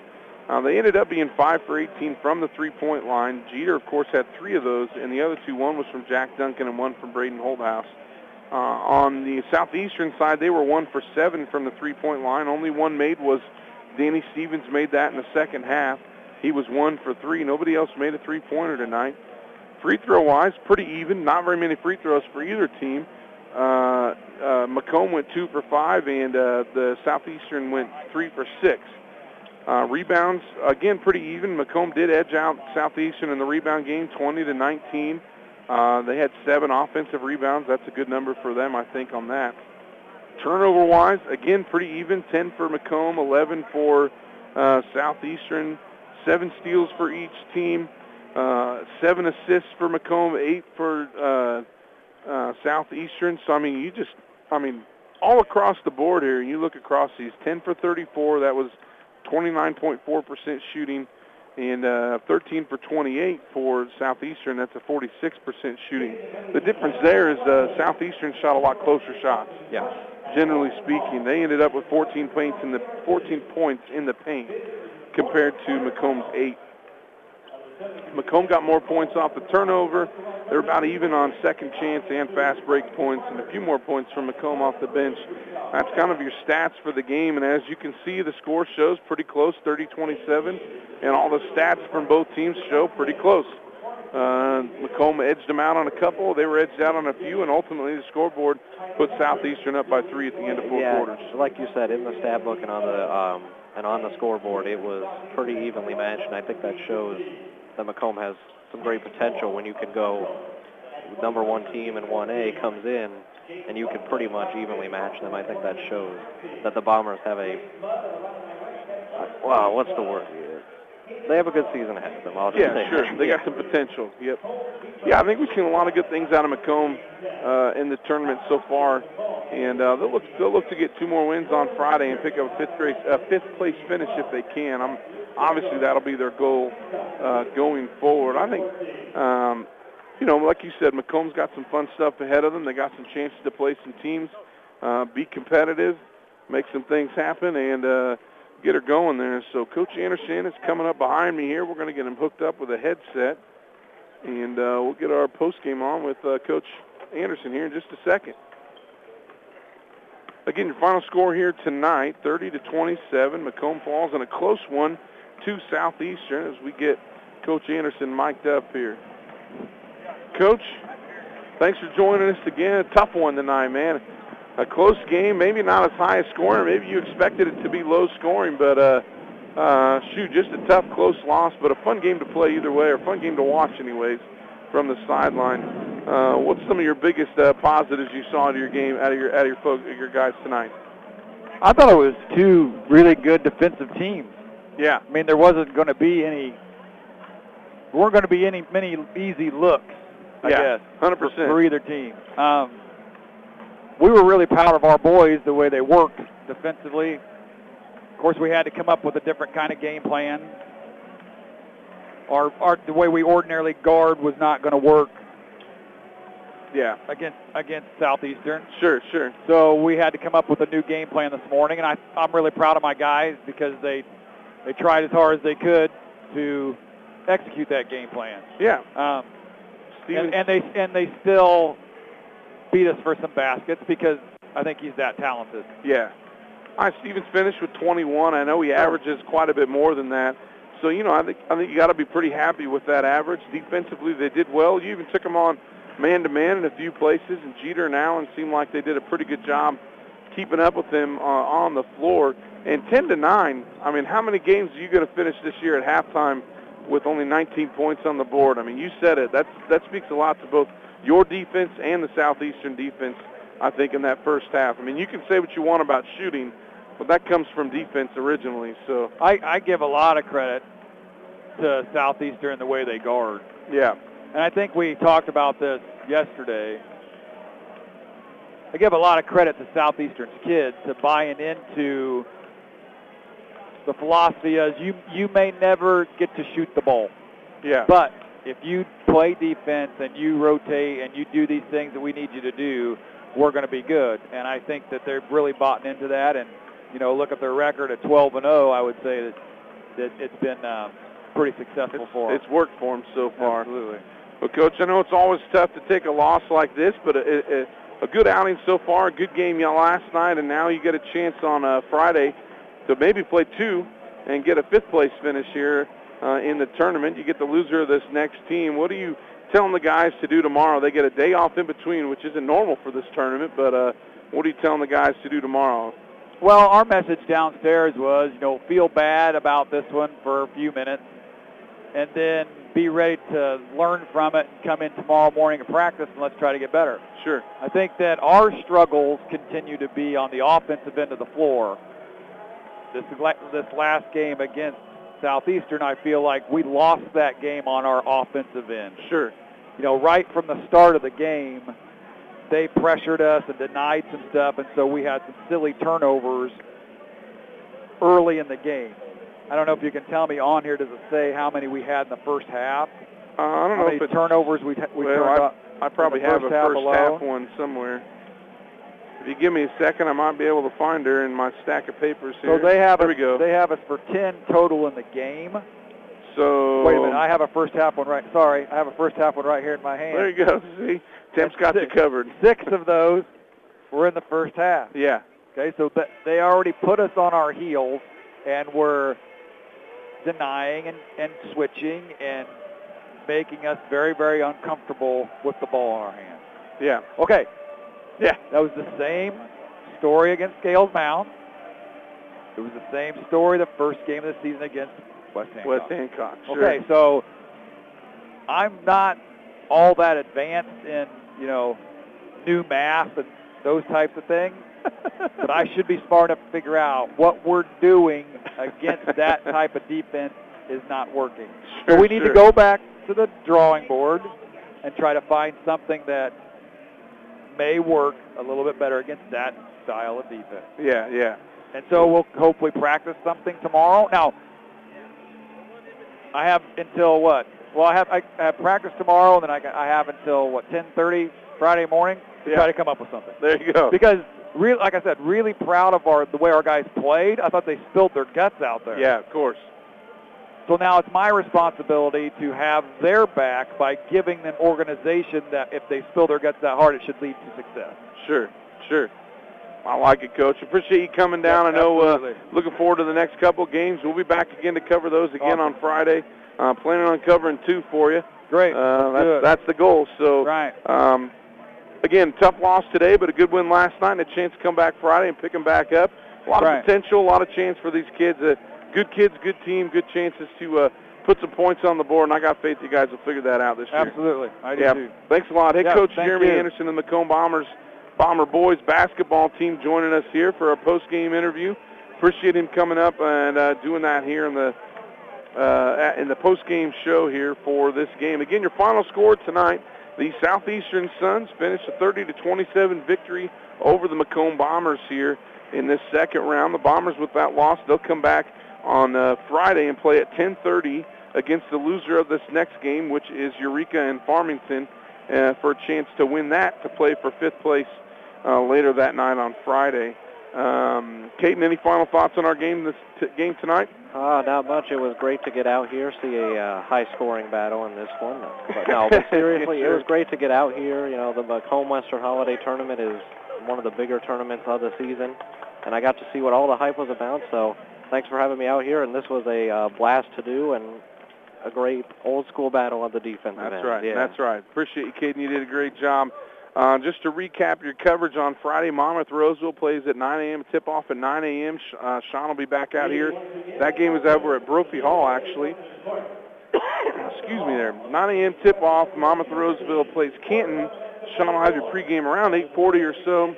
Uh, they ended up being 5 for 18 from the three-point line. Jeter, of course, had three of those, and the other two, one was from Jack Duncan and one from Braden Holthouse. Uh, on the southeastern side, they were one for seven from the three-point line. Only one made was Danny Stevens made that in the second half. He was one for three. Nobody else made a three-pointer tonight. Free throw-wise, pretty even. Not very many free throws for either team. Uh, uh, Macomb went two for five, and uh, the Southeastern went three for six. Uh, rebounds, again, pretty even. Macomb did edge out Southeastern in the rebound game, 20 to 19. Uh, they had seven offensive rebounds. That's a good number for them, I think, on that. Turnover-wise, again, pretty even. 10 for Macomb, 11 for uh, Southeastern, seven steals for each team, uh, seven assists for Macomb, eight for uh, uh, Southeastern. So I mean, you just, I mean, all across the board here. You look across these 10 for 34. That was 29.4% shooting, and uh, 13 for 28 for Southeastern. That's a 46% shooting. The difference there is uh, Southeastern shot a lot closer shots. Yeah. Generally speaking, they ended up with 14 points in the 14 points in the paint compared to Macomb's eight. Macomb got more points off the turnover. They're about even on second chance and fast break points, and a few more points from Macomb off the bench. That's kind of your stats for the game, and as you can see, the score shows pretty close, 30-27, and all the stats from both teams show pretty close. Uh, Macomb edged them out on a couple. They were edged out on a few, and ultimately the scoreboard put Southeastern up by three at the end of four yeah, quarters. like you said, in the stat book and on the um, and on the scoreboard, it was pretty evenly matched, and I think that shows that Macomb has some great potential when you can go number one team in 1A comes in and you can pretty much evenly match them. I think that shows that the Bombers have a, uh, wow, what's the word? They have a good season ahead of them. I'll just Yeah, say sure. that. They yeah. got some potential. Yep. Yeah, I think we've seen a lot of good things out of Macomb uh, in the tournament so far, and uh, they'll look they'll look to get two more wins on Friday and pick up a fifth place uh, fifth place finish if they can. I'm obviously that'll be their goal uh, going forward. I think. Um, you know, like you said, Macomb's got some fun stuff ahead of them. They got some chances to play some teams, uh, be competitive, make some things happen, and uh, get her going there. So Coach Anderson is coming up behind me here. We're going to get him hooked up with a headset, and uh, we'll get our post game on with uh, Coach Anderson here in just a second. Again, your final score here tonight, 30 to 27. Macomb falls in a close one to Southeastern as we get Coach Anderson mic'd up here. Coach, thanks for joining us again. A tough one tonight, man. A close game, maybe not as high a scoring. Maybe you expected it to be low scoring, but uh, uh, shoot, just a tough, close loss, but a fun game to play either way, or fun game to watch, anyways, from the sideline. Uh, what's some of your biggest uh, positives you saw out of your game, out of your out of your folks, your guys tonight? I thought it was two really good defensive teams. Yeah, I mean, there wasn't going to be any, there weren't going to be any many easy looks, I yeah, guess, hundred for, percent. for either team. Um, we were really proud of our boys the way they worked defensively. Of course, we had to come up with a different kind of game plan. Our, our the way we ordinarily guard was not going to work Yeah, against against Southeastern. sure, sure. So we had to come up with a new game plan this morning, and I, I'm really proud of my guys because they they tried as hard as they could to execute that game plan. Yeah, Um, and, and they and they still beat us for some baskets because I think he's that talented. Yeah. All right, Stevens finished with 21. I know he averages quite a bit more than that. So, you know, I think I think you got to be pretty happy with that average. Defensively, they did well. You even took them on man-to-man in a few places, and Jeter and Allen seemed like they did a pretty good job keeping up with him uh, on the floor. And 10 to 9, I mean, how many games are you going to finish this year at halftime with only 19 points on the board? I mean, you said it. That's, that speaks a lot to both your defense and the Southeastern defense, I think, in that first half. I mean, you can say what you want about shooting, but that comes from defense originally. So, I, I give a lot of credit to Southeastern the way they guard, yeah, and I think we talked about this yesterday. I give a lot of credit to Southeastern's kids to buying into the philosophy is you you may never get to shoot the ball, yeah, but if you play defense and you rotate and you do these things that we need you to do, we're going to be good. And I think that they're really bought into that. And you know, look at their record at 12 and 0. I would say that that it's been um, pretty successful for it's worked for them so far. Absolutely. Well, Coach, I know it's always tough to take a loss like this, but a, a, a good outing so far, a good game last night, and now you get a chance on uh, Friday to maybe play two and get a fifth place finish here uh, in the tournament. You get the loser of this next team. What are you telling the guys to do tomorrow? They get a day off in between, which isn't normal for this tournament, but uh, what are you telling the guys to do tomorrow? Well, our message downstairs was, you know, feel bad about this one for a few minutes, and then be ready to learn from it and come in tomorrow morning and practice, and let's try to get better. Sure. I think that our struggles continue to be on the offensive end of the floor. This this last game against Southeastern, I feel like we lost that game on our offensive end. Sure. You know, right from the start of the game, they pressured us and denied some stuff, and so we had some silly turnovers early in the game. I don't know if you can tell me on here. Does it say how many we had in the first half? Uh, I don't how know many if it's, turnovers we we well, turned up? I probably have a first alone? half one somewhere. If you give me a second, I might be able to find her in my stack of papers here. So they have there us, we go. they have us for 10 total in the game. so Wait a minute, I have a first half one right. Sorry, I have a first half one right here in my hand. there you go. See, Tim's got you six. covered. Six of those were in the first half. Yeah, Okay, so th- they already put us on our heels and were denying and, and switching and making us very, very uncomfortable with the ball in our hands. yeah, Okay, yeah. that was the same story against Scales Mound. It was the same story the first game of the season against West Hancock. West Hancock. Sure. Okay, so I'm not all that advanced in, you know, new math and those types of things, but I should be smart enough to figure out what we're doing against that type of defense is not working. Sure, so we need sure. to go back to the drawing board and try to find something that may work a little bit better against that style of defense. Yeah, yeah. And so we'll hopefully practice something tomorrow. Now, I have until what? Well, I have I have practice tomorrow, and then I, I have until what 10:30 Friday morning to Yeah. try to come up with something. There you go. Because, real, like I said, really proud of our the way our guys played. I thought they spilled their guts out there. Yeah, of course. So now it's my responsibility to have their back by giving them organization that if they spill their guts that hard, it should lead to success. Sure, sure. I like it, Coach. Appreciate you coming down. I know. Uh, Absolutely. looking forward to the next couple of games. We'll be back again to cover those again Awesome. on Friday. Uh, planning on covering two for you. Great. Uh, that's, that's the goal. So, right. um, again, tough loss today, but a good win last night and a chance to come back Friday and pick them back up. A lot Right. of potential, a lot of chance for these kids. Good kids, good team, good chances to uh, put some points on the board, and I got faith you guys will figure that out this year. Absolutely. I do Yeah. too. Thanks a lot. Head Yeah, coach Jeremy you. Anderson and the Macomb Bombers, Bomber boys basketball team joining us here for a post-game interview. Appreciate him coming up and uh, doing that here in the uh, in the post-game show here for this game. Again, your final score tonight: the Southeastern Suns finished a 30 to 27 victory over the Macomb Bombers here in this second round. The Bombers, with that loss, they'll come back on uh, Friday and play at 10:30 against the loser of this next game, which is Eureka and Farmington, uh, for a chance to win that to play for fifth place uh, later that night on Friday. Um, Caden, any final thoughts on our game this t- game tonight? Uh, not much. It was great to get out here, see a uh, high-scoring battle in this one. But no, but seriously, it was great to get out here. You know, the Macomb Western Holiday Tournament is one of the bigger tournaments of the season, and I got to see what all the hype was about. So, thanks for having me out here. And this was a uh, blast to do, and a great old-school battle of the defensive That's end. right. Yeah. That's right. Appreciate you, Caden. You did a great job. Uh, just to recap your coverage on Friday, Monmouth Roseville plays at 9 a.m. Tip off at 9 a.m. Uh, Sean will be back out here. That game is over at Brophy Hall, actually. Excuse me there. 9 a.m. tip off. Monmouth Roseville plays Canton. Sean will have your pregame around 8:40 or so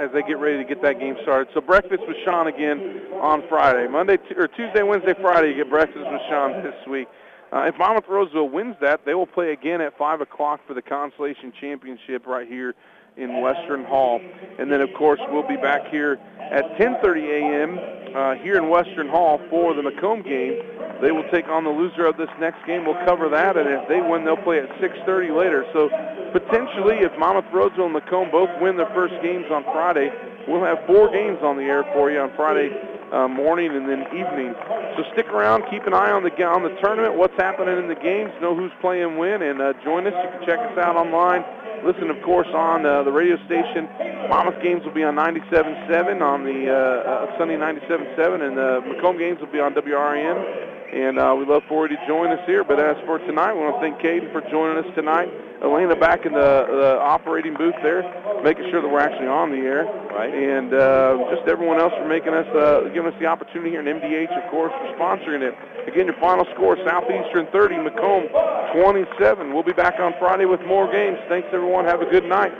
as they get ready to get that game started. So breakfast with Sean again on Friday. Monday t- or Tuesday, Wednesday, Friday, you get breakfast with Sean this week. Uh, if Monmouth Roseville wins that, they will play again at 5 o'clock for the Consolation Championship right here in Western Hall. And then, of course, we'll be back here at 10.30 a.m. Uh, here in Western Hall for the Macomb game. They will take on the loser of this next game. We'll cover that, and if they win, they'll play at 6.30 later. So potentially, if Monmouth Roseville and Macomb both win their first games on Friday, we'll have four games on the air for you on Friday uh, morning and then evening. So stick around, keep an eye on the on the tournament, what's happening in the games, know who's playing when, and uh, join us. You can check us out online. Listen, of course, on uh, the radio station. Monmouth games will be on 97.7 on the uh, uh, Sunday 97.7, and the Macomb games will be on WRN. And uh, we look forward to joining us here. But as for tonight, we want to thank Caden for joining us tonight. Elena back in the, the operating booth there, making sure that we're actually on the air. Right. And uh, just everyone else for making us, uh, giving us the opportunity here, and MDH, of course, for sponsoring it. Again, your final score, Southeastern 30, Macomb 27. We'll be back on Friday with more games. Thanks, everyone. Have a good night.